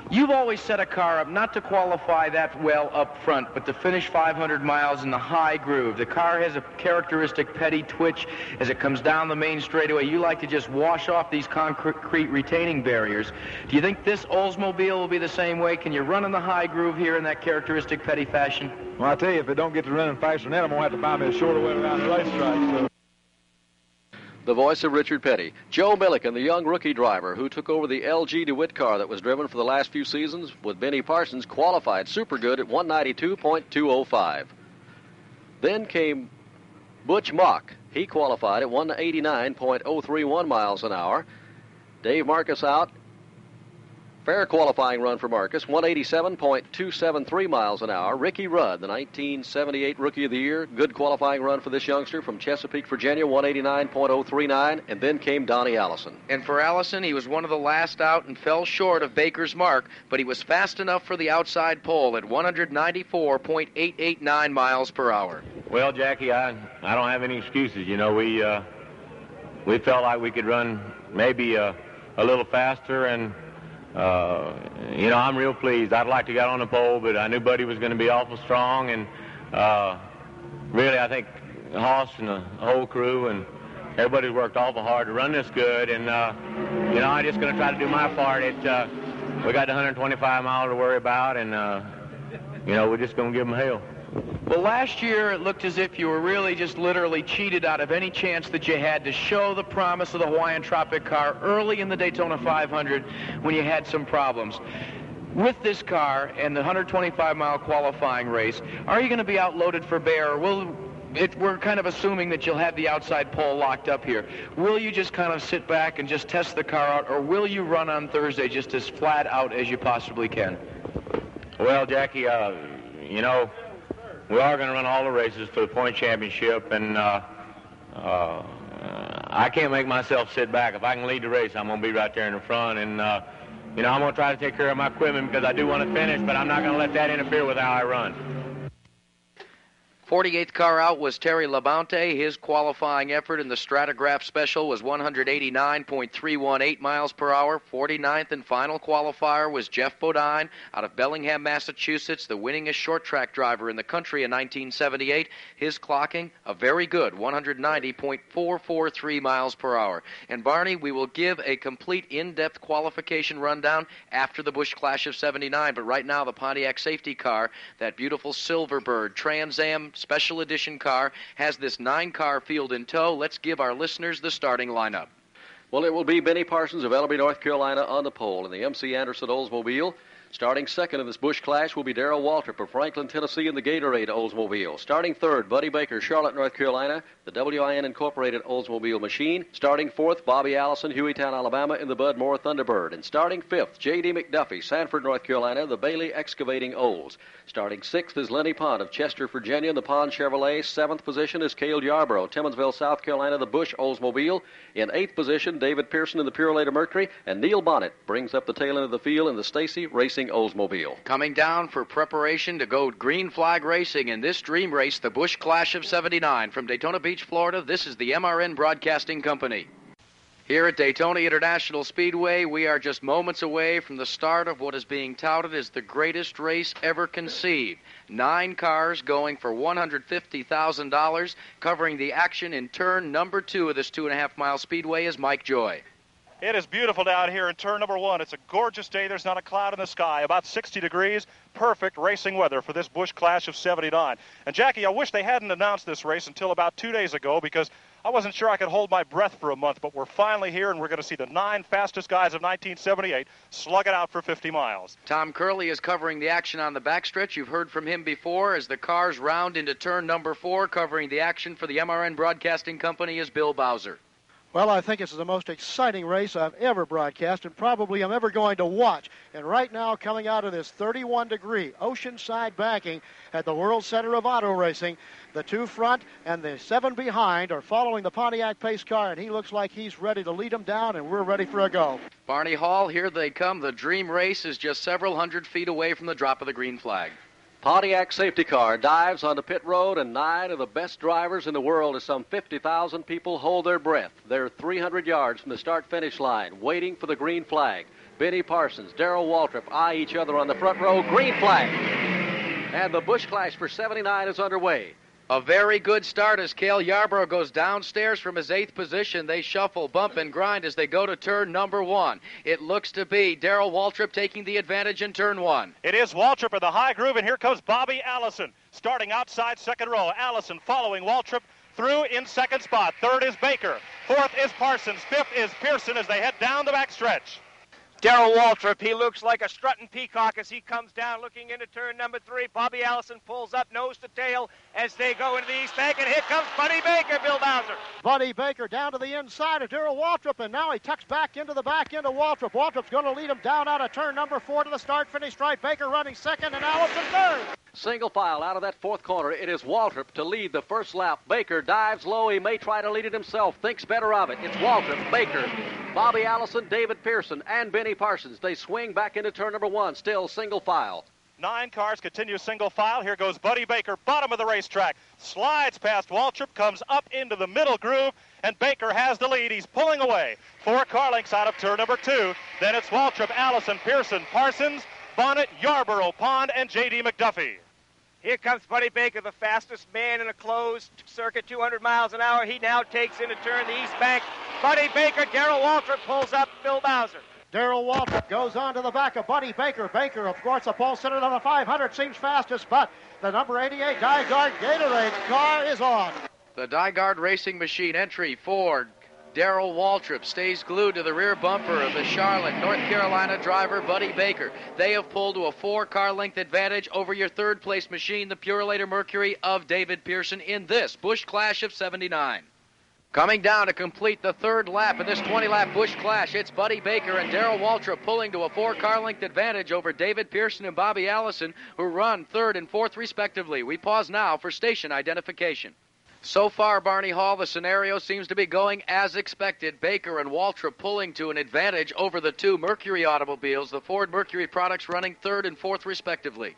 You've always set a car up not to qualify that well up front, but to finish 500 miles in the high groove. The car has a characteristic petty twitch as it comes down the main straightaway. You like to just wash off these concrete retaining barriers. Do you think this Oldsmobile will be the same way? Can you run in the high groove here in that characteristic petty fashion? Well, I tell you, if it don't get to running faster than that, I'm going to have to find me a shorter way around the racetrack. So the voice of Richard Petty. Joe Millikan, the young rookie driver who took over the LG DeWitt car that was driven for the last few seasons with Benny Parsons, qualified super good at 192.205. Then came Butch Mock. He qualified at 189.031 miles an hour. Dave Marcis out Fair qualifying run for Marcis, 187.273 miles an hour. Ricky Rudd, the 1978 Rookie of the Year, good qualifying run for this youngster from Chesapeake, Virginia, 189.039, and then came Donnie Allison. And for Allison, he was one of the last out and fell short of Baker's mark, but he was fast enough for the outside pole at 194.889 miles per hour. Well, Jackie, I I don't have any excuses. You know, we uh, we felt like we could run maybe a, a little faster and uh, you know, I'm real pleased. I'd like to get on the pole, but I knew Buddy was going to be awful strong, and uh, really, I think Hoss and the whole crew and everybody's worked awful hard to run this good, and uh, you know, I'm just going to try to do my part. It, uh, we got 125 miles to worry about, and uh, you know, we're just going to give them hell. Well, last year it looked as if you were really just literally cheated out of any chance that you had to show the promise of the Hawaiian Tropic car early in the Daytona 500 when you had some problems. With this car and the 125-mile qualifying race, are you going to be outloaded for Bear, will it, we're kind of assuming that you'll have the outside pole locked up here. Will you just kind of sit back and just test the car out, or will you run on Thursday just as flat out as you possibly can? Well, Jackie, uh, you know, we are going to run all the races for the point championship, and uh, uh, I can't make myself sit back. If I can lead the race, I'm going to be right there in the front, and uh, you know I'm going to try to take care of my equipment because I do want to finish, but I'm not going to let that interfere with how I run. 48th car out was Terry Labonte. His qualifying effort in the Stratagraph Special was 189.318 miles per hour. 49th and final qualifier was Geoff Bodine out of Bellingham, Massachusetts, the winningest short track driver in the country in 1978. His clocking a very good 190.443 miles per hour. And Barney, we will give a complete in-depth qualification rundown after the Busch Clash of 79. But right now, the Pontiac safety car, that beautiful Silverbird Trans Am special edition car has this nine car field in tow. Let's give our listeners the starting lineup. Well, it will be Benny Parsons of Ellerbe, North Carolina on the pole in the MC Anderson Oldsmobile. Starting second in this Busch Clash will be Darrell Waltrip of Franklin, Tennessee in the Gatorade Oldsmobile. Starting third, Buddy Baker, Charlotte, North Carolina, the WIN Incorporated Oldsmobile machine. Starting fourth, Bobby Allison, Hueytown, Alabama in the Bud Moore Thunderbird. And starting fifth, J.D. McDuffie, Sanford, North Carolina, the Bailey Excavating Olds. Starting sixth is Lennie Pond of Chester, Virginia in the Pond Chevrolet. Seventh position is Cale Yarborough, Timmonsville, South Carolina, the Busch Oldsmobile. In eighth position, David Pearson in the Purolator Mercury. And Neil Bonnett brings up the tail end of the field in the Stacy Racing Oldsmobile. Coming down for preparation to go green flag racing in this dream race, the Busch Clash of 79 from Daytona Beach, Florida. This is the MRN Broadcasting Company. Here at Daytona International Speedway, we are just moments away from the start of what is being touted as the greatest race ever conceived. Nine cars going for $150,000. Covering the action in turn number two of this two and a half mile speedway is Mike Joy. It is beautiful down here in turn number one. It's a gorgeous day. There's not a cloud in the sky. About 60 degrees. Perfect racing weather for this Busch Clash of 79. And Jackie, I wish they hadn't announced this race until about two days ago because I wasn't sure I could hold my breath for a month. But we're finally here, and we're going to see the nine fastest guys of 1978 slug it out for 50 miles. Tom Curley is covering the action on the backstretch. You've heard from him before as the cars round into turn number four. Covering the action for the MRN Broadcasting Company is Bill Bowser. Well, I think it's the most exciting race I've ever broadcast and probably I'm ever going to watch. And right now, coming out of this 31 degree oceanside banking at the World Center of Auto Racing, the two front and the seven behind are following the Pontiac pace car, and he looks like he's ready to lead them down, and we're ready for a go. Barney Hall, here they come. The dream race is just several hundred feet away from the drop of the green flag. Pontiac safety car dives onto pit road, and nine of the best drivers in the world, as some 50,000 people hold their breath. They're 300 yards from the start-finish line, waiting for the green flag. Benny Parsons, Darrell Waltrip eye each other on the front row. Green flag. And the Busch Clash for 79 is underway. A very good start as Cale Yarborough goes downstairs from his eighth position. They shuffle, bump, and grind as they go to turn number one. It looks to be Darrell Waltrip taking the advantage in turn one. It is Waltrip in the high groove, and here comes Bobby Allison starting outside second row. Allison following Waltrip through in second spot. Third is Baker. Fourth is Parsons. Fifth is Pearson as they head down the backstretch. Darrell Waltrip, he looks like a strutting peacock as he comes down looking into turn number three. Bobby Allison pulls up nose to tail as they go into the east bank, and here comes Buddy Baker, Bill Bowser. Buddy Baker down to the inside of Darrell Waltrip, and now he tucks back into the back end of Waltrip. Waltrip's going to lead him down out of turn number four to the start finish stripe. Baker running second, and Allison third. Single file out of that fourth corner. It is Waltrip to lead the first lap. Baker dives low. He may try to lead it himself. Thinks better of it. It's Waltrip, Baker, Bobby Allison, David Pearson, and Benny Parsons. They swing back into turn number one. Still single file. Nine cars continue single file. Here goes Buddy Baker, bottom of the racetrack. Slides past Waltrip, comes up into the middle groove, and Baker has the lead. He's pulling away. Four car lengths out of turn number two. Then it's Waltrip, Allison, Pearson, Parsons, Bonnett, Yarborough, Pond, and J.D. McDuffie. Here comes Buddy Baker, the fastest man in a closed circuit, 200 miles an hour. He now takes into turn the east bank. Buddy Baker, Darrell Waltrip pulls up Phil Bowser. Darrell Waltrip goes on to the back of Buddy Baker. Baker, of course, the pole sitter on the 500 seems fastest, but the number 88 Guard Gatorade car is on. The DiGard Racing Machine entry for Darrell Waltrip stays glued to the rear bumper of the Charlotte, North Carolina driver Buddy Baker. They have pulled to a four car length advantage over your third place machine, the Purolator Mercury of David Pearson, in this Busch Clash of 79. Coming down to complete the third lap in this 20 lap Busch Clash, it's Buddy Baker and Darrell Waltrip pulling to a four car length advantage over David Pearson and Bobby Allison, who run third and fourth respectively. We pause now for station identification. So far, Barney Hall, the scenario seems to be going as expected. Baker and Waltrip pulling to an advantage over the two Mercury automobiles, the Ford Mercury products running third and fourth respectively.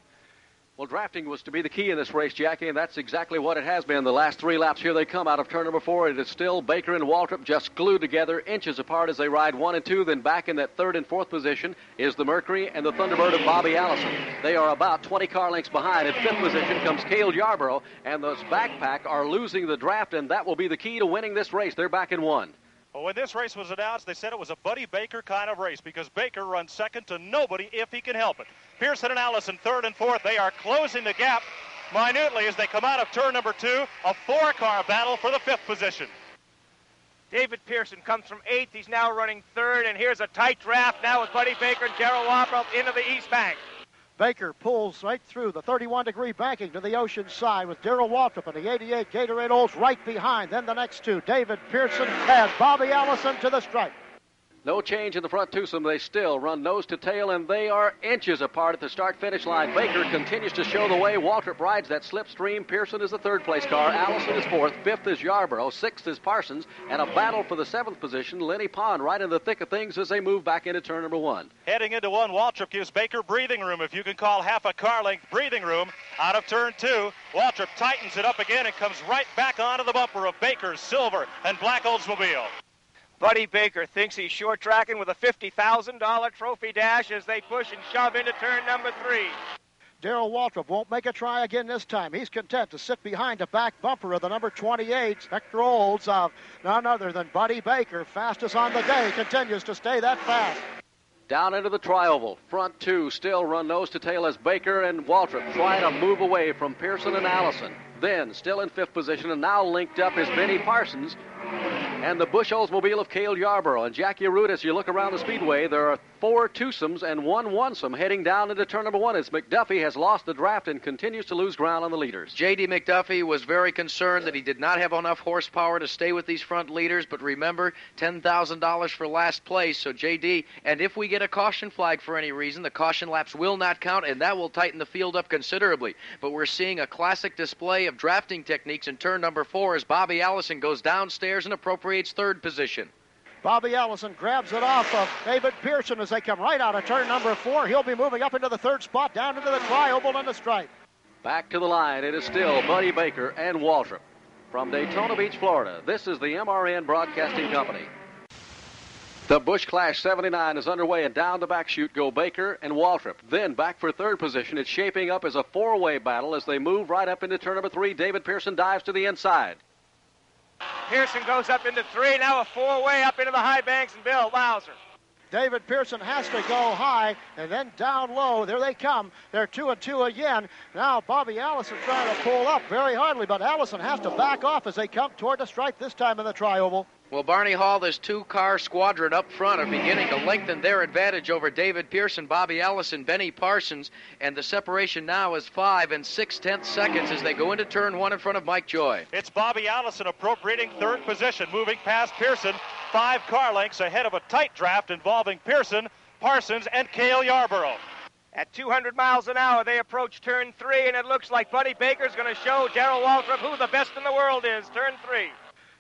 Well, drafting was to be the key in this race, Jackie, and that's exactly what it has been. The last three laps, here they come out of turn number four. It is still Baker and Waltrip just glued together, inches apart as they ride one and two. Then back in that third and fourth position is the Mercury and the Thunderbird of Bobby Allison. They are about 20 car lengths behind. In fifth position comes Cale Yarborough, and those backpack are losing the draft, and that will be the key to winning this race. They're back in one. Well, when this race was announced, they said it was a Buddy Baker kind of race because Baker runs second to nobody if he can help it. Pearson and Allison third and fourth. They are closing the gap minutely as they come out of turn number two. A four-car battle for the fifth position. David Pearson comes from eighth. He's now running third, and here's a tight draft now with Buddy Baker and Darrell Waltrip into the east bank. Baker pulls right through the 31 degree banking to the ocean side with Darrell Waltrip and the 88 Gatorade Olds right behind. Then the next two, David Pearson and Bobby Allison to the stripe. No change in the front twosome. They still run nose to tail, and they are inches apart at the start-finish line. Baker continues to show the way. Waltrip rides that slipstream. Pearson is the third-place car. Allison is fourth. Fifth is Yarborough. Sixth is Parsons. And a battle for the seventh position. Lennie Pond right in the thick of things as they move back into turn number one. Heading into one, Waltrip gives Baker breathing room, if you can call half a car length breathing room. Out of turn two, Waltrip tightens it up again and comes right back onto the bumper of Baker's silver and black Oldsmobile. Buddy Baker thinks he's short tracking with a $50,000 trophy dash as they push and shove into turn number three. Darrell Waltrip won't make a try again this time. He's content to sit behind the back bumper of the number 28 Hector Olds of none other than Buddy Baker. Fastest on the day, continues to stay that fast. Down into the trioval. Front two still run nose to tail as Baker and Waltrip try to move away from Pearson and Allison. Then, still in fifth position, and now linked up is Benny Parsons and the Busch Oldsmobile of Cale Yarborough. And Jack Arute, as you look around the speedway, there are four twosomes and one onesome heading down into turn number one as McDuffie has lost the draft and continues to lose ground on the leaders. J.D. McDuffie was very concerned that he did not have enough horsepower to stay with these front leaders, but remember, $10,000 for last place. So, J.D., and if we get a caution flag for any reason, the caution laps will not count, and that will tighten the field up considerably. But we're seeing a classic display of drafting techniques in turn number four as Bobby Allison goes downstairs and appropriates third position. Bobby Allison grabs it off of David Pearson as they come right out of turn number four. He'll be moving up into the third spot, down into the tri-oval and the stripe. Back to the line. It is still Buddy Baker and Waltrip. From Daytona Beach, Florida, this is the MRN Broadcasting Company. The Busch Clash 79 is underway, and down the back chute go Baker and Waltrip. Then back for third position. It's shaping up as a four-way battle as they move right up into turn number three. David Pearson dives to the inside. Pearson goes up into three. Now a four-way up into the high banks and Bill Bowser. David Pearson has to go high and then down low. There they come. They're two and two again. Now Bobby Allison trying to pull up very hardly, but Allison has to back off as they come toward the stripe this time in the tri-oval. Well, Barney Hall, this two-car squadron up front are beginning to lengthen their advantage over David Pearson, Bobby Allison, Benny Parsons, and the separation now is five and six-tenths seconds as they go into turn one in front of Mike Joy. It's Bobby Allison appropriating third position, moving past Pearson, five car lengths ahead of a tight draft involving Pearson, Parsons, and Cale Yarborough. At 200 miles an hour, they approach turn three, and it looks like Buddy Baker's going to show Darrell Waltrip who the best in the world is. Turn three.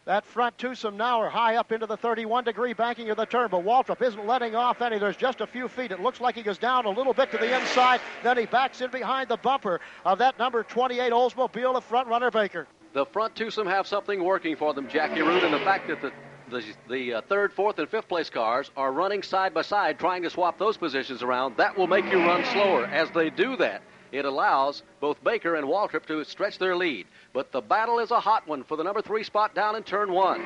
That front twosome now are high up into the 31 degree banking of the turn, but Waltrip isn't letting off any. There's just a few feet. It looks like he goes down a little bit to the inside, then he backs in behind the bumper of that number 28 Oldsmobile, the front runner Baker. The front twosome have something working for them, Jack Arute, and the fact that the the, the uh, third, fourth, and fifth place cars are running side by side, trying to swap those positions around. That will make you run slower. As they do that, it allows both Baker and Waltrip to stretch their lead. But the battle is a hot one for the number three spot down in turn one.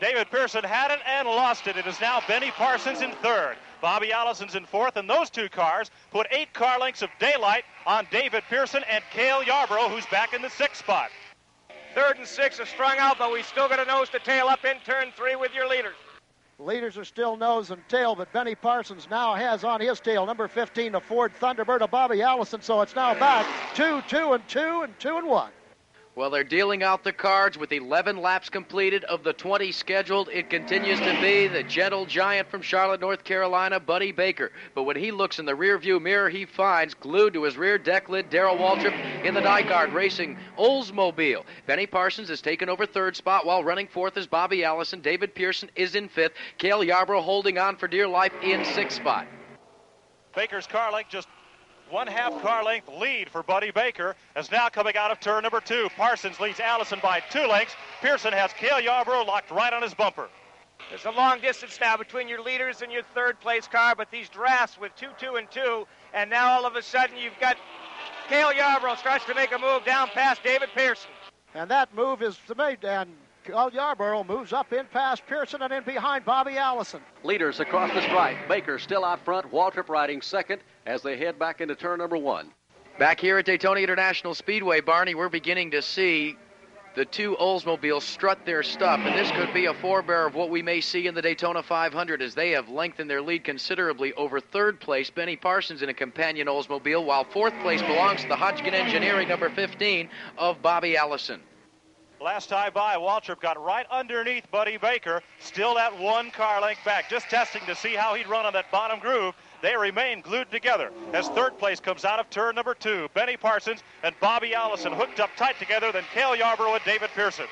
David Pearson had it and lost it. It is now Benny Parsons in third. Bobby Allison's in fourth, and those two cars put eight car lengths of daylight on David Pearson and Cale Yarborough, who's back in the sixth spot. Third and six are strung out, but we still got a nose to tail up in turn three with your leaders. Leaders are still nose and tail, but Benny Parsons now has on his tail number 15, the Ford Thunderbird of Bobby Allison. So it's now back two, two, and two, and two and one. Well, they're dealing out the cards with 11 laps completed of the 20 scheduled. It continues to be the gentle giant from Charlotte, North Carolina, Buddy Baker. But when he looks in the rearview mirror, he finds glued to his rear deck lid Darrell Waltrip in the DiGard Racing Oldsmobile. Benny Parsons has taken over third spot while running fourth is Bobby Allison. David Pearson is in fifth. Cale Yarborough holding on for dear life in sixth spot. Baker's car like just one half car length lead for Buddy Baker is now coming out of turn number two. Parsons leads Allison by two lengths. Pearson has Cale Yarborough locked right on his bumper. There's a long distance now between your leaders and your third place car, but these drafts with 2 2 and 2, and now all of a sudden you've got Cale Yarborough starts to make a move down past David Pearson. And that move is made, and Cale Yarborough moves up in past Pearson and in behind Bobby Allison. Leaders across the stripe. Baker still out front. Waltrip riding second as they head back into turn number one. Back here at Daytona International Speedway, Barney, we're beginning to see the two Oldsmobiles strut their stuff, and this could be a forebear of what we may see in the Daytona 500 as they have lengthened their lead considerably over third place, Benny Parsons in a companion Oldsmobile, while fourth place belongs to the Hodgkin Engineering number 15 of Bobby Allison. Last time by, Waltrip got right underneath Buddy Baker, still at one car length back, just testing to see how he'd run on that bottom groove. They remain glued together as third place comes out of turn number two. Benny Parsons and Bobby Allison hooked up tight together, then Cale Yarborough and David Pearson.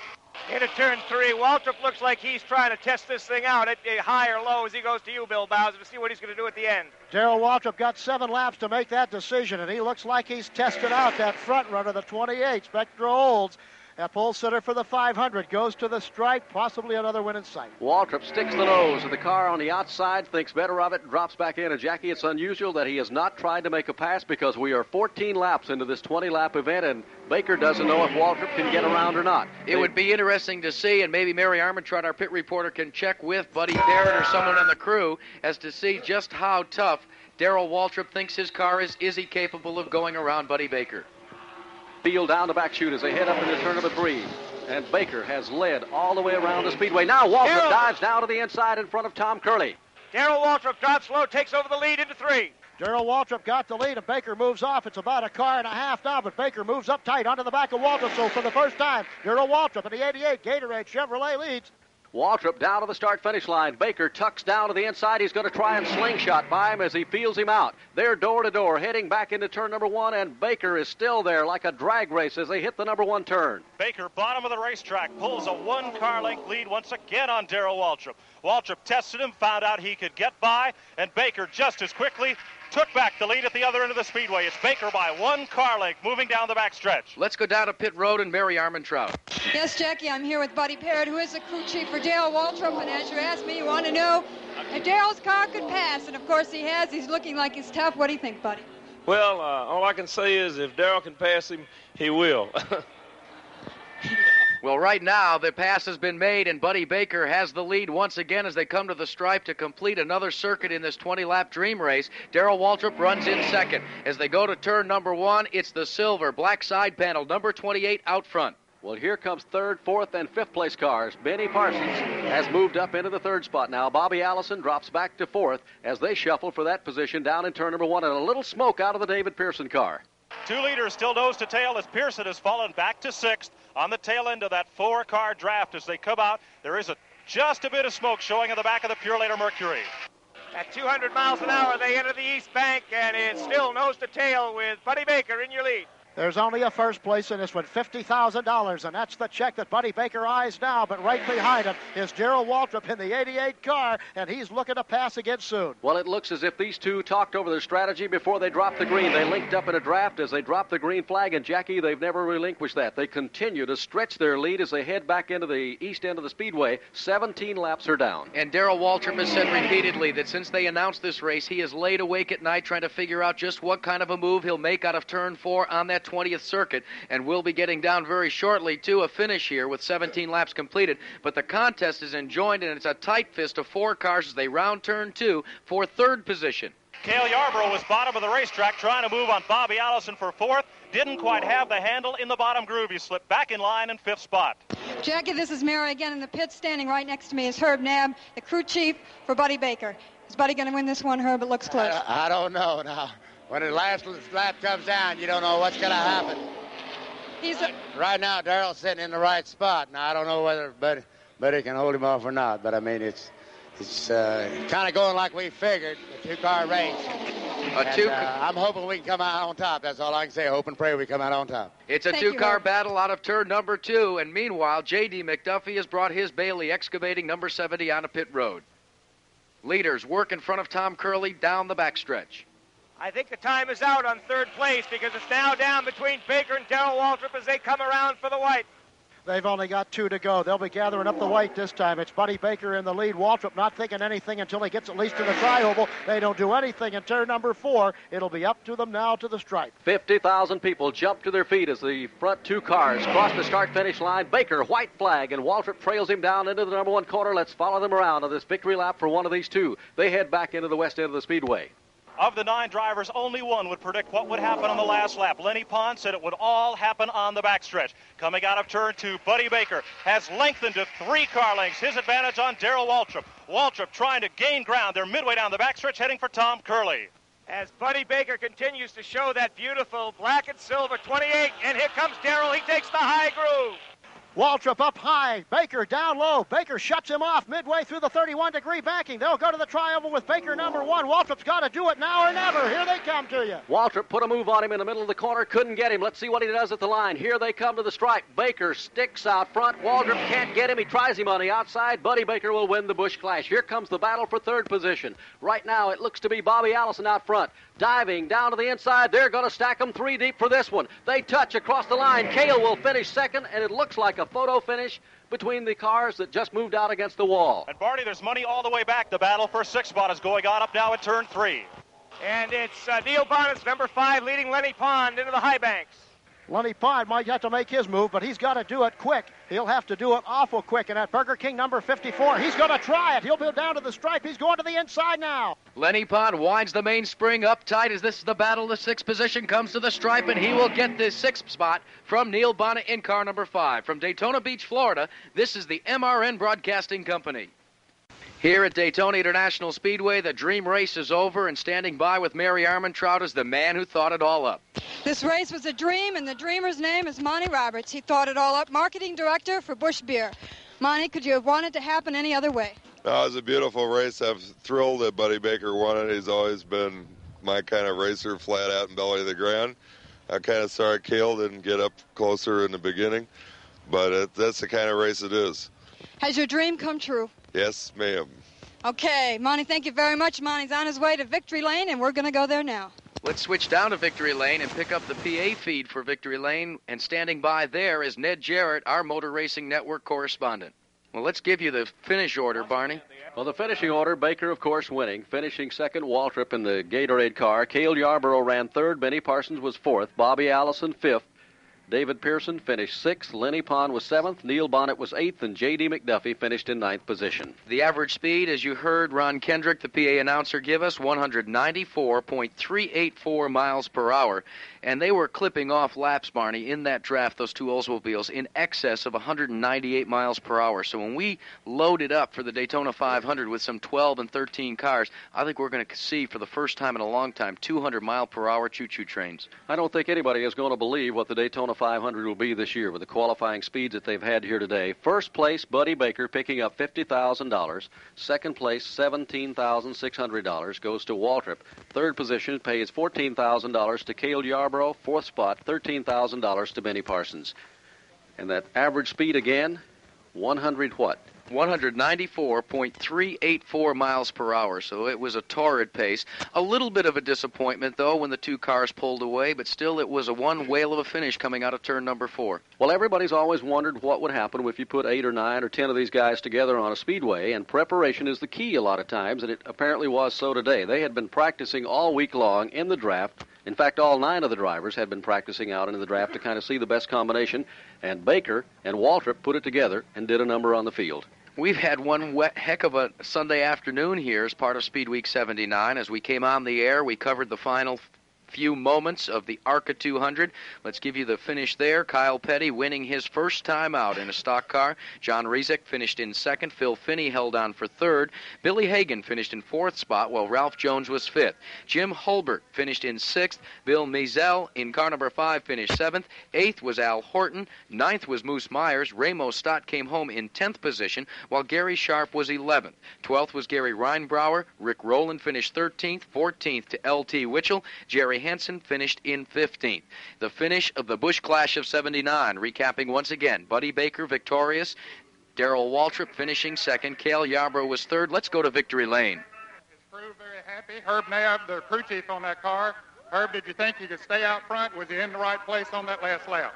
Into turn three, Waltrip looks like he's trying to test this thing out at eh, high or low as he goes to you, Bill Bowser, to see what he's going to do at the end. Darrell Waltrip got seven laps to make that decision, and he looks like he's tested out that front runner, the 28, Spectra Olds. A pole sitter for the 500 goes to the stripe, possibly another win in sight. Waltrip sticks the nose of the car on the outside, thinks better of it, drops back in. And Jackie, it's unusual that he has not tried to make a pass because we are 14 laps into this 20 lap event, and Baker doesn't know if Waltrip can get around or not. It they... would be interesting to see, and maybe Mary Armentrout, our pit reporter, can check with Buddy Parrott or someone on the crew as to see just how tough Darrell Waltrip thinks his car is. Is he capable of going around Buddy Baker? Field down the back chute as they head up into turn number three. And Baker has led all the way around the speedway. Now Waltrip Darrell. dives down to the inside in front of Tom Curley. Darrell Waltrip drops low, takes over the lead into three. Darrell Waltrip got the lead, and Baker moves off. It's about a car and a half now, but Baker moves up tight onto the back of Waltrip. So for the first time, Darrell Waltrip in the 88 Gatorade Chevrolet leads. Waltrip down to the start finish line. Baker tucks down to the inside. He's going to try and slingshot by him as he feels him out. They're door to door, heading back into turn number one, and Baker is still there like a drag race as they hit the number one turn. Baker, bottom of the racetrack, pulls a one car length lead once again on Darrell Waltrip. Waltrip tested him, found out he could get by, and Baker just as quickly took back the lead at the other end of the speedway. It's Baker by one car length moving down the back stretch. Let's go down to pit road and Mary Armentrout. Yes, Jackie, I'm here with Buddy Parrott, who is the crew chief for Dale Waltrip. And as you asked me, you want to know if Darrell's car could pass. And of course he has. He's looking like he's tough. What do you think, Buddy? Well, uh, all I can say is if Darrell can pass him, he will. Well, right now, the pass has been made, and Buddy Baker has the lead once again as they come to the stripe to complete another circuit in this 20 lap dream race. Darrell Waltrip runs in second. As they go to turn number one, it's the silver black side panel, number 28 out front. Well, here comes third, fourth, and fifth place cars. Benny Parsons has moved up into the third spot now. Bobby Allison drops back to fourth as they shuffle for that position down in turn number one, and a little smoke out of the David Pearson car. Two leaders still nose to tail as Pearson has fallen back to sixth on the tail end of that four-car draft. As they come out, there is a, just a bit of smoke showing in the back of the Purolator Mercury. At 200 miles an hour, they enter the East Bank, and it's still nose to tail with Buddy Baker in your lead. There's only a first place in this one, $50,000, and that's the check that Buddy Baker eyes now. But right behind him is Gerald Waltrip in the 88 car, and he's looking to pass again soon. Well, it looks as if these two talked over their strategy before they dropped the green. They linked up in a draft as they dropped the green flag, and Jackie, they've never relinquished that. They continue to stretch their lead as they head back into the east end of the speedway. 17 laps are down. And Darrell Waltrip has said repeatedly that since they announced this race, he has laid awake at night trying to figure out just what kind of a move he'll make out of turn four on that 20th circuit. And we'll be getting down very shortly to a finish here with 17 laps completed. But the contest is enjoined, and it's a tight fist of four cars as they round turn two for third position. Cale Yarborough was bottom of the racetrack trying to move on Bobby Allison for fourth. Didn't quite have the handle in the bottom groove. He slipped back in line in fifth spot. Jackie, this is Mary again in the pits. Standing right next to me is Herb Nab, the crew chief for Buddy Baker. Is Buddy going to win this one, Herb? It looks close. I, I don't know now. When the last lap comes down, you don't know what's going to happen. He's a, Right now, Darrell's sitting in the right spot. Now, I don't know whether Buddy, Buddy can hold him off or not, but I mean, it's it's uh, kind of going like we figured, a two-car race. A two- uh, I'm hoping we can come out on top. That's all I can say. Hope and pray we come out on top. It's a Thank two-car Herb. battle out of turn number two, and meanwhile, J.D. McDuffie has brought his Bailey excavating number 70 onto pit road. Leaders work in front of Tom Curley down the backstretch. I think the time is out on third place because it's now down between Baker and Darrell Waltrip as they come around for the white. They've only got two to go. They'll be gathering up the white this time. It's Buddy Baker in the lead. Waltrip not thinking anything until he gets at least to the tri-oval. They don't do anything in turn number four. It'll be up to them now to the stripe. 50,000 people jump to their feet as the front two cars cross the start finish line. Baker, white flag, and Waltrip trails him down into the number one corner. Let's follow them around on this victory lap for one of these two. They head back into the west end of the speedway. Of the nine drivers, only one would predict what would happen on the last lap. Lennie Pond said it would all happen on the backstretch. Coming out of turn two, Buddy Baker has lengthened to three car lengths. His advantage on Darrell Waltrip. Waltrip trying to gain ground. They're midway down the backstretch, heading for Tom Curley. As Buddy Baker continues to show that beautiful black and silver 28, and here comes Darrell. He takes the high groove. Waltrip up high. Baker down low. Baker shuts him off midway through the 31 degree banking. They'll go to the tri-oval with Baker number one. Waltrip's got to do it now or never. Here they come to you. Waltrip put a move on him in the middle of the corner, couldn't get him. Let's see what he does at the line. Here they come to the stripe. Baker sticks out front. Waltrip can't get him. He tries him on the outside. Buddy Baker will win the Busch Clash. Here comes the battle for third position. Right now, it looks to be Bobby Allison out front. Diving down to the inside. They're going to stack them three deep for this one. They touch across the line. Cale will finish second, and it looks like a photo finish between the cars that just moved out against the wall. And Barney, there's money all the way back. The battle for sixth spot is going on up now at turn three. And it's uh, Neil Bonnett's, number five, leading Lennie Pond into the high banks. Lennie Pond might have to make his move, but he's got to do it quick. He'll have to do it awful quick. And at Burger King number 54, he's going to try it. He'll be down to the stripe. He's going to the inside now. Lennie Pond winds the mainspring up tight as this is the battle. The sixth position comes to the stripe, and he will get the sixth spot from Neil Bonnett in car number five. From Daytona Beach, Florida, this is the MRN Broadcasting Company. Here at Daytona International Speedway, the dream race is over, and standing by with Mary Armentrout is the man who thought it all up. This race was a dream, and the dreamer's name is Monty Roberts. He thought it all up, marketing director for Busch Beer. Monty, could you have wanted to happen any other way? No, it was a beautiful race. I'm thrilled that Buddy Baker won it. He's always been my kind of racer, flat out and belly to the ground. I'm kind of sorry Cale didn't get up closer in the beginning, but it, that's the kind of race it is. Has your dream come true? Yes, ma'am. Okay, Monty, thank you very much. Monty's on his way to Victory Lane, and we're going to go there now. Let's switch down to Victory Lane and pick up the PA feed for Victory Lane. And standing by there is Ned Jarrett, our Motor Racing Network correspondent. Well, let's give you the finish order, Barney. Well, the finishing order, Baker, of course, winning. Finishing second, Waltrip in the Gatorade car. Cale Yarborough ran third. Benny Parsons was fourth. Bobby Allison fifth. David Pearson finished sixth. Lennie Pond was seventh. Neil Bonnett was eighth, and J.D. McDuffie finished in ninth position. The average speed, as you heard Ron Kendrick, the PA announcer, give us 194.384 miles per hour. And they were clipping off laps, Barney, in that draft, those two Oldsmobiles, in excess of 198 miles per hour. So when we loaded up for the Daytona 500 with some 12 and 13 cars, I think we're going to see for the first time in a long time 200 mile per hour choo choo trains. I don't think anybody is going to believe what the Daytona 500 will be this year with the qualifying speeds that they've had here today. First place, Buddy Baker picking up $50,000. Second place, $17,600 goes to Waltrip. Third position pays $14,000 to Cale Yarborough. Fourth spot, $13,000 to Benny Parsons. And that average speed again, 100 what? 194.384 miles per hour, so it was a torrid pace. A little bit of a disappointment, though, when the two cars pulled away, but still it was a one whale of a finish coming out of turn number four. Well, everybody's always wondered what would happen if you put eight or nine or ten of these guys together on a speedway, and preparation is the key a lot of times, and it apparently was so today. They had been practicing all week long in the draft. In fact, all nine of the drivers had been practicing out in the draft to kind of see the best combination, and Baker and Waltrip put it together and did a number on the field. We've had one wet heck of a Sunday afternoon here as part of Speed Week 79. As we came on the air, we covered the final few moments of the ARCA 200. Let's give you the finish there. Kyle Petty winning his first time out in a stock car. John Rizek finished in second. Phil Finney held on for third. Billy Hagan finished in fourth spot, while Ralph Jones was fifth. Jim Holbert finished in sixth. Bill Mizell in car number five finished seventh. Eighth was Al Horton. Ninth was Moose Myers. Ramo Stott came home in tenth position, while Gary Sharp was eleventh. Twelfth was Gary Reinbrower. Rick Rowland finished thirteenth. Fourteenth to L.T. Witchell. Jerry Hansen finished in 15th. The finish of the Busch Clash of 79, recapping once again, Buddy Baker victorious, Darrell Waltrip finishing second, Cale Yarborough was third. Let's go to Victory Lane. Crew very happy. Herb Nab, the crew chief on that car. Herb, did you think you could stay out front? Was you in the right place on that last lap?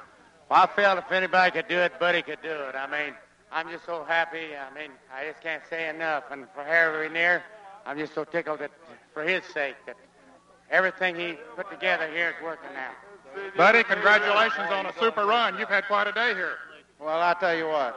Well, I felt if anybody could do it, Buddy could do it. I mean, I'm just so happy. I mean, I just can't say enough. And for Harry Ranier, I'm just so tickled that for his sake that everything he put together here is working now. Buddy, congratulations on a super run. You've had quite a day here. Well, I tell you what,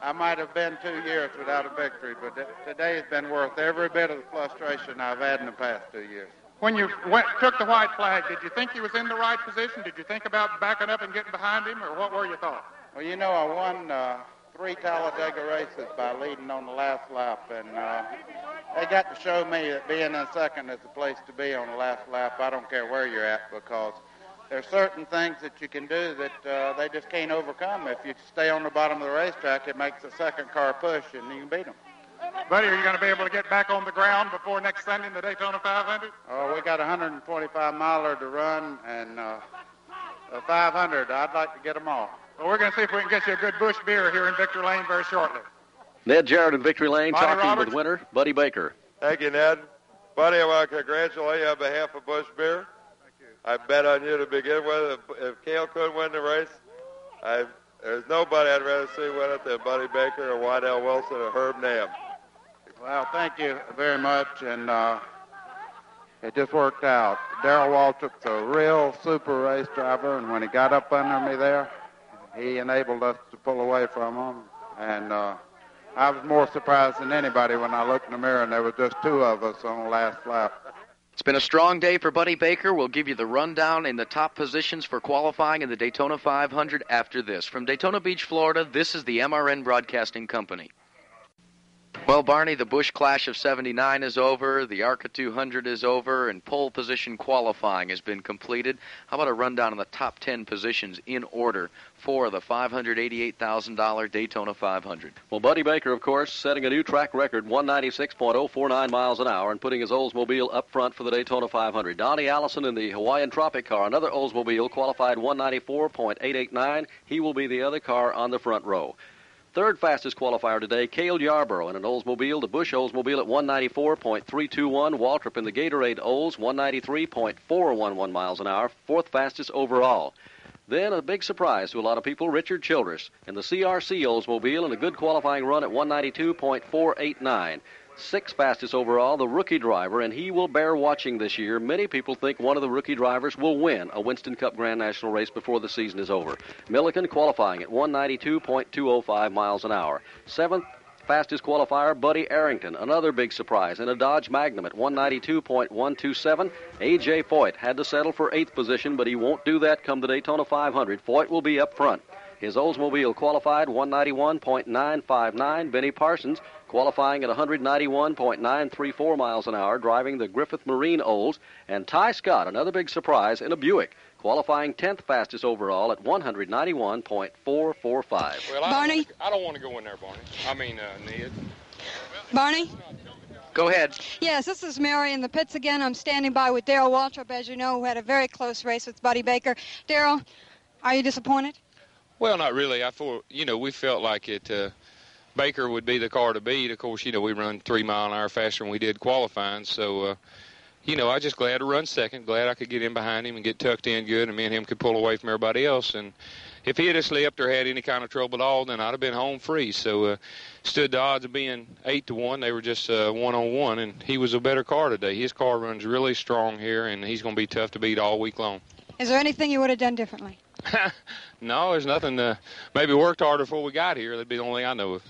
I might have been two years without a victory, but th- today has been worth every bit of the frustration I've had in the past two years. When you went, took the white flag, did you think he was in the right position? Did you think about backing up and getting behind him, or what were your thoughts? Well, you know, I won uh, three Talladega races by leading on the last lap, and uh, they got to show me that being in second is the place to be on the last lap. I don't care where you're at because there's certain things that you can do that uh, they just can't overcome. If you stay on the bottom of the racetrack, it makes the second car push, and you can beat them. Buddy, are you going to be able to get back on the ground before next Sunday in the Daytona 500? Oh, we got a 125 miler to run, and uh, a 500. I'd like to get them all. Well, we're going to see if we can get you a good Busch beer here in Victor Lane very shortly. Ned Jarrett in Victory Lane Buddy talking Roberts. with winner Buddy Baker. Thank you, Ned. Buddy, I want to congratulate you on behalf of Busch Beer. I bet on you to begin with. If, if Cale could win the race, I, there's nobody I'd rather see win it than Buddy Baker or Waddell Wilson or Herb Nab. Well, thank you very much, and uh, it just worked out. Darrell Waltrip's a real super race driver, and when he got up under me there, he enabled us to pull away from him. And uh, I was more surprised than anybody when I looked in the mirror and there was just two of us on the last lap. It's been a strong day for Buddy Baker. We'll give you the rundown in the top positions for qualifying in the Daytona 500 after this. From Daytona Beach, Florida, this is the MRN Broadcasting Company. Well, Barney, the Busch Clash of 79 is over, the ARCA 200 is over, and pole position qualifying has been completed. How about a rundown on the top 10 positions in order for the $588,000 Daytona 500? Well, Buddy Baker, of course, setting a new track record, 196.049 miles an hour, and putting his Oldsmobile up front for the Daytona 500. Donnie Allison in the Hawaiian Tropic car, another Oldsmobile, qualified 194.889. He will be the other car on the front row. Third fastest qualifier today, Cale Yarborough in an Oldsmobile, the Busch Oldsmobile at 194.321. Waltrip in the Gatorade Olds, 193.411 miles an hour. Fourth fastest overall. Then a big surprise to a lot of people, Richard Childress in the CRC Oldsmobile in a good qualifying run at 192.489. Sixth fastest overall, the rookie driver, and he will bear watching this year. Many people think one of the rookie drivers will win a Winston Cup Grand National race before the season is over. Millikan qualifying at 192.205 miles an hour. Seventh fastest qualifier, Buddy Arrington, another big surprise in a Dodge Magnum at 192.127. A.J. Foyt had to settle for eighth position, but he won't do that come the Daytona 500. Foyt will be up front. His Oldsmobile qualified 191.959. Benny Parsons qualifying at 191.934 miles an hour, driving the Griffith Marine Olds. And Tighe Scott, another big surprise in a Buick, qualifying 10th fastest overall at 191.445. Well, I Barney? Don't, I don't want to go in there, Barney. I mean, uh, Ned. Barney? Go ahead. Yes, this is Mary in the pits again. I'm standing by with Darrell Waltrip, as you know, who had a very close race with Buddy Baker. Darrell, are you disappointed? Well, not really. I thought, you know, we felt like it. Uh, Baker would be the car to beat. Of course, you know, we run three mile an hour faster than we did qualifying. So, uh, you know, I just glad to run second. Glad I could get in behind him and get tucked in good, and me and him could pull away from everybody else. And if he had slipped or had any kind of trouble at all, then I'd have been home free. So, uh, stood the odds of being eight to one. They were just uh, one on one, and he was a better car today. His car runs really strong here, and he's going to be tough to beat all week long. Is there anything you would have done differently? no, there's nothing. Uh, maybe worked harder before we got here. That'd be the only thing I know of.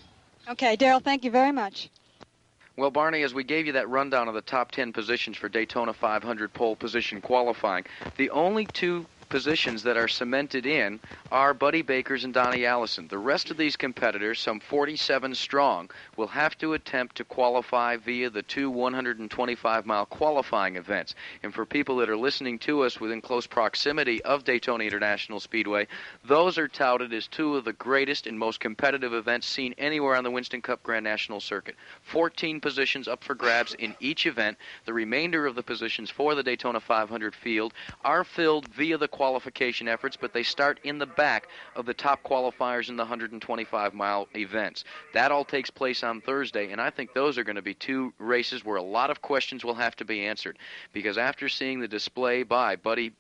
Okay, Darrell, thank you very much. Well, Barney, as we gave you that rundown of the top 10 positions for Daytona 500 pole position qualifying, the only two positions that are cemented in are Buddy Baker's and Donnie Allison. The rest of these competitors, some 47 strong, will have to attempt to qualify via the two 125 mile qualifying events. And for people that are listening to us within close proximity of Daytona International Speedway, those are touted as two of the greatest and most competitive events seen anywhere on the Winston Cup Grand National Circuit. 14 positions up for grabs in each event. The remainder of the positions for the Daytona 500 field are filled via the qualification efforts, but they start in the back of the top qualifiers in the 125 mile events. That all takes place on Thursday, and I think those are going to be two races where a lot of questions will have to be answered. Because after seeing the display by Buddy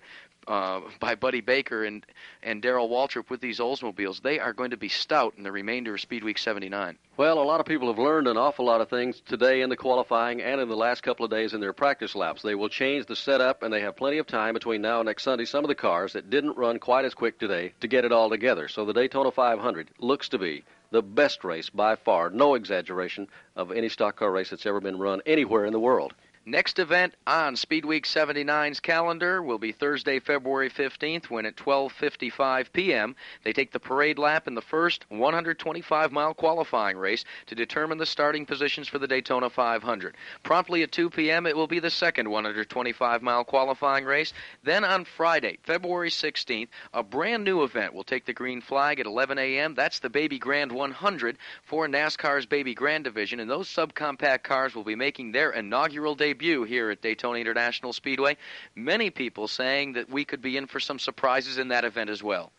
uh, by Buddy Baker and and Darrell Waltrip with these Oldsmobiles, they are going to be stout in the remainder of Speed Week 79. Well, a lot of people have learned an awful lot of things today in the qualifying and in the last couple of days in their practice laps. They will change the setup, and they have plenty of time between now and next Sunday. Some of the cars that didn't run quite as quick today to get it all together. So the Daytona 500 looks to be the best race by far, no exaggeration, of any stock car race that's ever been run anywhere in the world. Next event on Speed Week 79's calendar will be Thursday, February 15th, when at 12:55 p.m. they take the parade lap in the first 125-mile qualifying race to determine the starting positions for the Daytona 500. Promptly at 2 p.m. it will be the second 125-mile qualifying race. Then on Friday, February 16th, a brand new event will take the green flag at 11 a.m. That's the Baby Grand 100 for NASCAR's Baby Grand division, and those subcompact cars will be making their inaugural debut here at Daytona International Speedway. Many people saying that we could be in for some surprises in that event as well.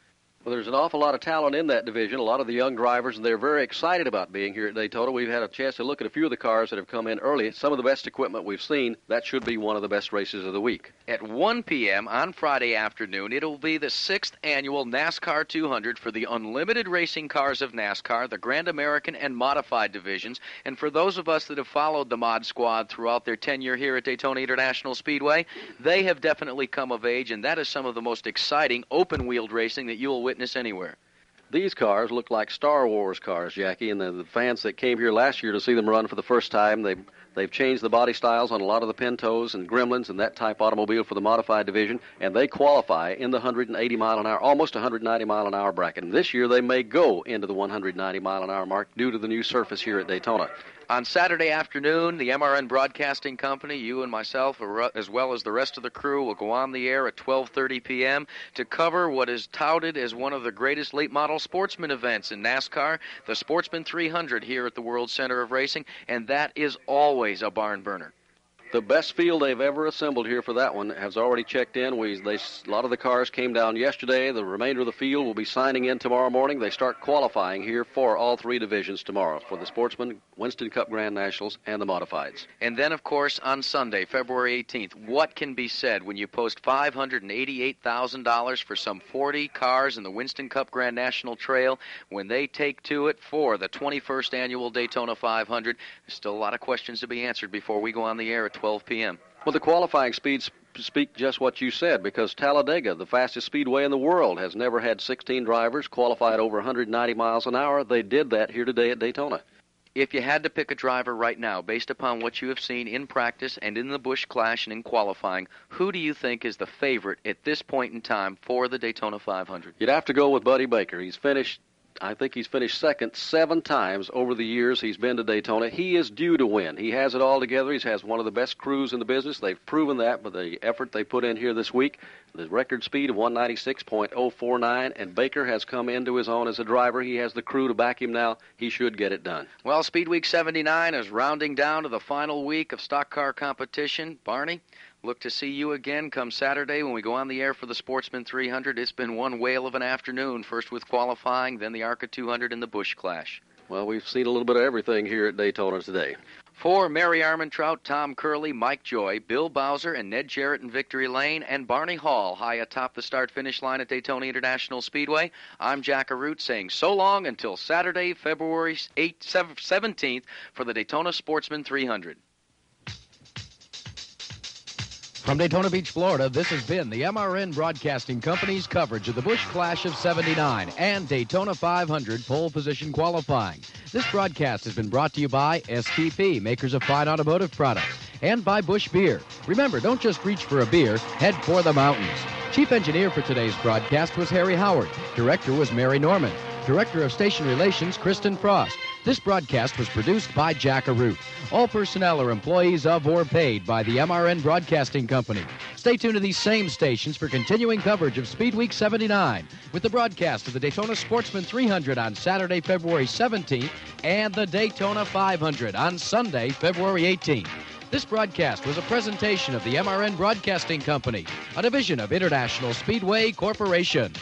Well, there's an awful lot of talent in that division, a lot of the young drivers, and they're very excited about being here at Daytona. We've had a chance to look at a few of the cars that have come in early. Some of the best equipment we've seen. That should be one of the best races of the week. At 1 p.m. on Friday afternoon, it'll be the sixth annual NASCAR 200 for the unlimited racing cars of NASCAR, the Grand American and Modified divisions. And for those of us that have followed the Mod Squad throughout their tenure here at Daytona International Speedway, they have definitely come of age, and that is some of the most exciting open-wheeled racing that you will witness anywhere. These cars look like Star Wars cars, Jackie, and the, the fans that came here last year to see them run for the first time, they they've changed the body styles on a lot of the Pintos and Gremlins and that type automobile for the modified division, and they qualify in the 180 mile an hour, almost 190 mile an hour bracket. And this year they may go into the 190 mile an hour mark due to the new surface here at Daytona. On Saturday afternoon, the MRN Broadcasting Company, you and myself, uh, as well as the rest of the crew, will go on the air at 12:30 p.m. to cover what is touted as one of the greatest late model sportsman events in NASCAR, the Sportsman 300 here at the World Center of Racing, and that is always a barn burner. The best field they've ever assembled here for that one has already checked in. We, they, a lot of the cars came down yesterday. The remainder of the field will be signing in tomorrow morning. They start qualifying here for all three divisions tomorrow for the Sportsman, Winston Cup Grand Nationals, and the Modifieds. And then, of course, on Sunday, February 18th, what can be said when you post $588,000 for some 40 cars in the Winston Cup Grand National Trail when they take to it for the 21st annual Daytona 500? There's still a lot of questions to be answered before we go on the air at 12 p.m. Well, the qualifying speeds speak just what you said because Talladega, the fastest speedway in the world, has never had 16 drivers qualified over 190 miles an hour. They did that here today at Daytona. If you had to pick a driver right now, based upon what you have seen in practice and in the Busch Clash and in qualifying, who do you think is the favorite at this point in time for the Daytona 500? You'd have to go with Buddy Baker. He's finished I think he's finished second seven times over the years he's been to Daytona. He is due to win. He has it all together. He has one of the best crews in the business. They've proven that with the effort they put in here this week. The record speed of 196.049, and Baker has come into his own as a driver. He has the crew to back him now. He should get it done. Well, Speed Week 79 is rounding down to the final week of stock car competition. Barney, Look to see you again come Saturday when we go on the air for the Sportsman 300. It's been one whale of an afternoon, first with qualifying, then the ARCA 200 and the Busch Clash. Well, we've seen a little bit of everything here at Daytona today. For Mary Armentrout, Tom Curley, Mike Joy, Bill Bowser, and Ned Jarrett in Victory Lane, and Barney Hall high atop the start finish line at Daytona International Speedway, I'm Jack Arute saying so long until Saturday, February 8, 17th for the Daytona Sportsman 300. From Daytona Beach, Florida, this has been the MRN Broadcasting Company's coverage of the Busch Clash of 79 and Daytona 500 pole position qualifying. This broadcast has been brought to you by STP, makers of fine automotive products, and by Busch Beer. Remember, don't just reach for a beer, head for the mountains. Chief engineer for today's broadcast was Harry Howard. Director was Mary Norman. Director of Station Relations, Kristen Frost. This broadcast was produced by Jack Arute. All personnel are employees of or paid by the MRN Broadcasting Company. Stay tuned to these same stations for continuing coverage of Speed Week 79 with the broadcast of the Daytona Sportsman 300 on Saturday, February 17th and the Daytona 500 on Sunday, February 18th. This broadcast was a presentation of the MRN Broadcasting Company, a division of International Speedway Corporation.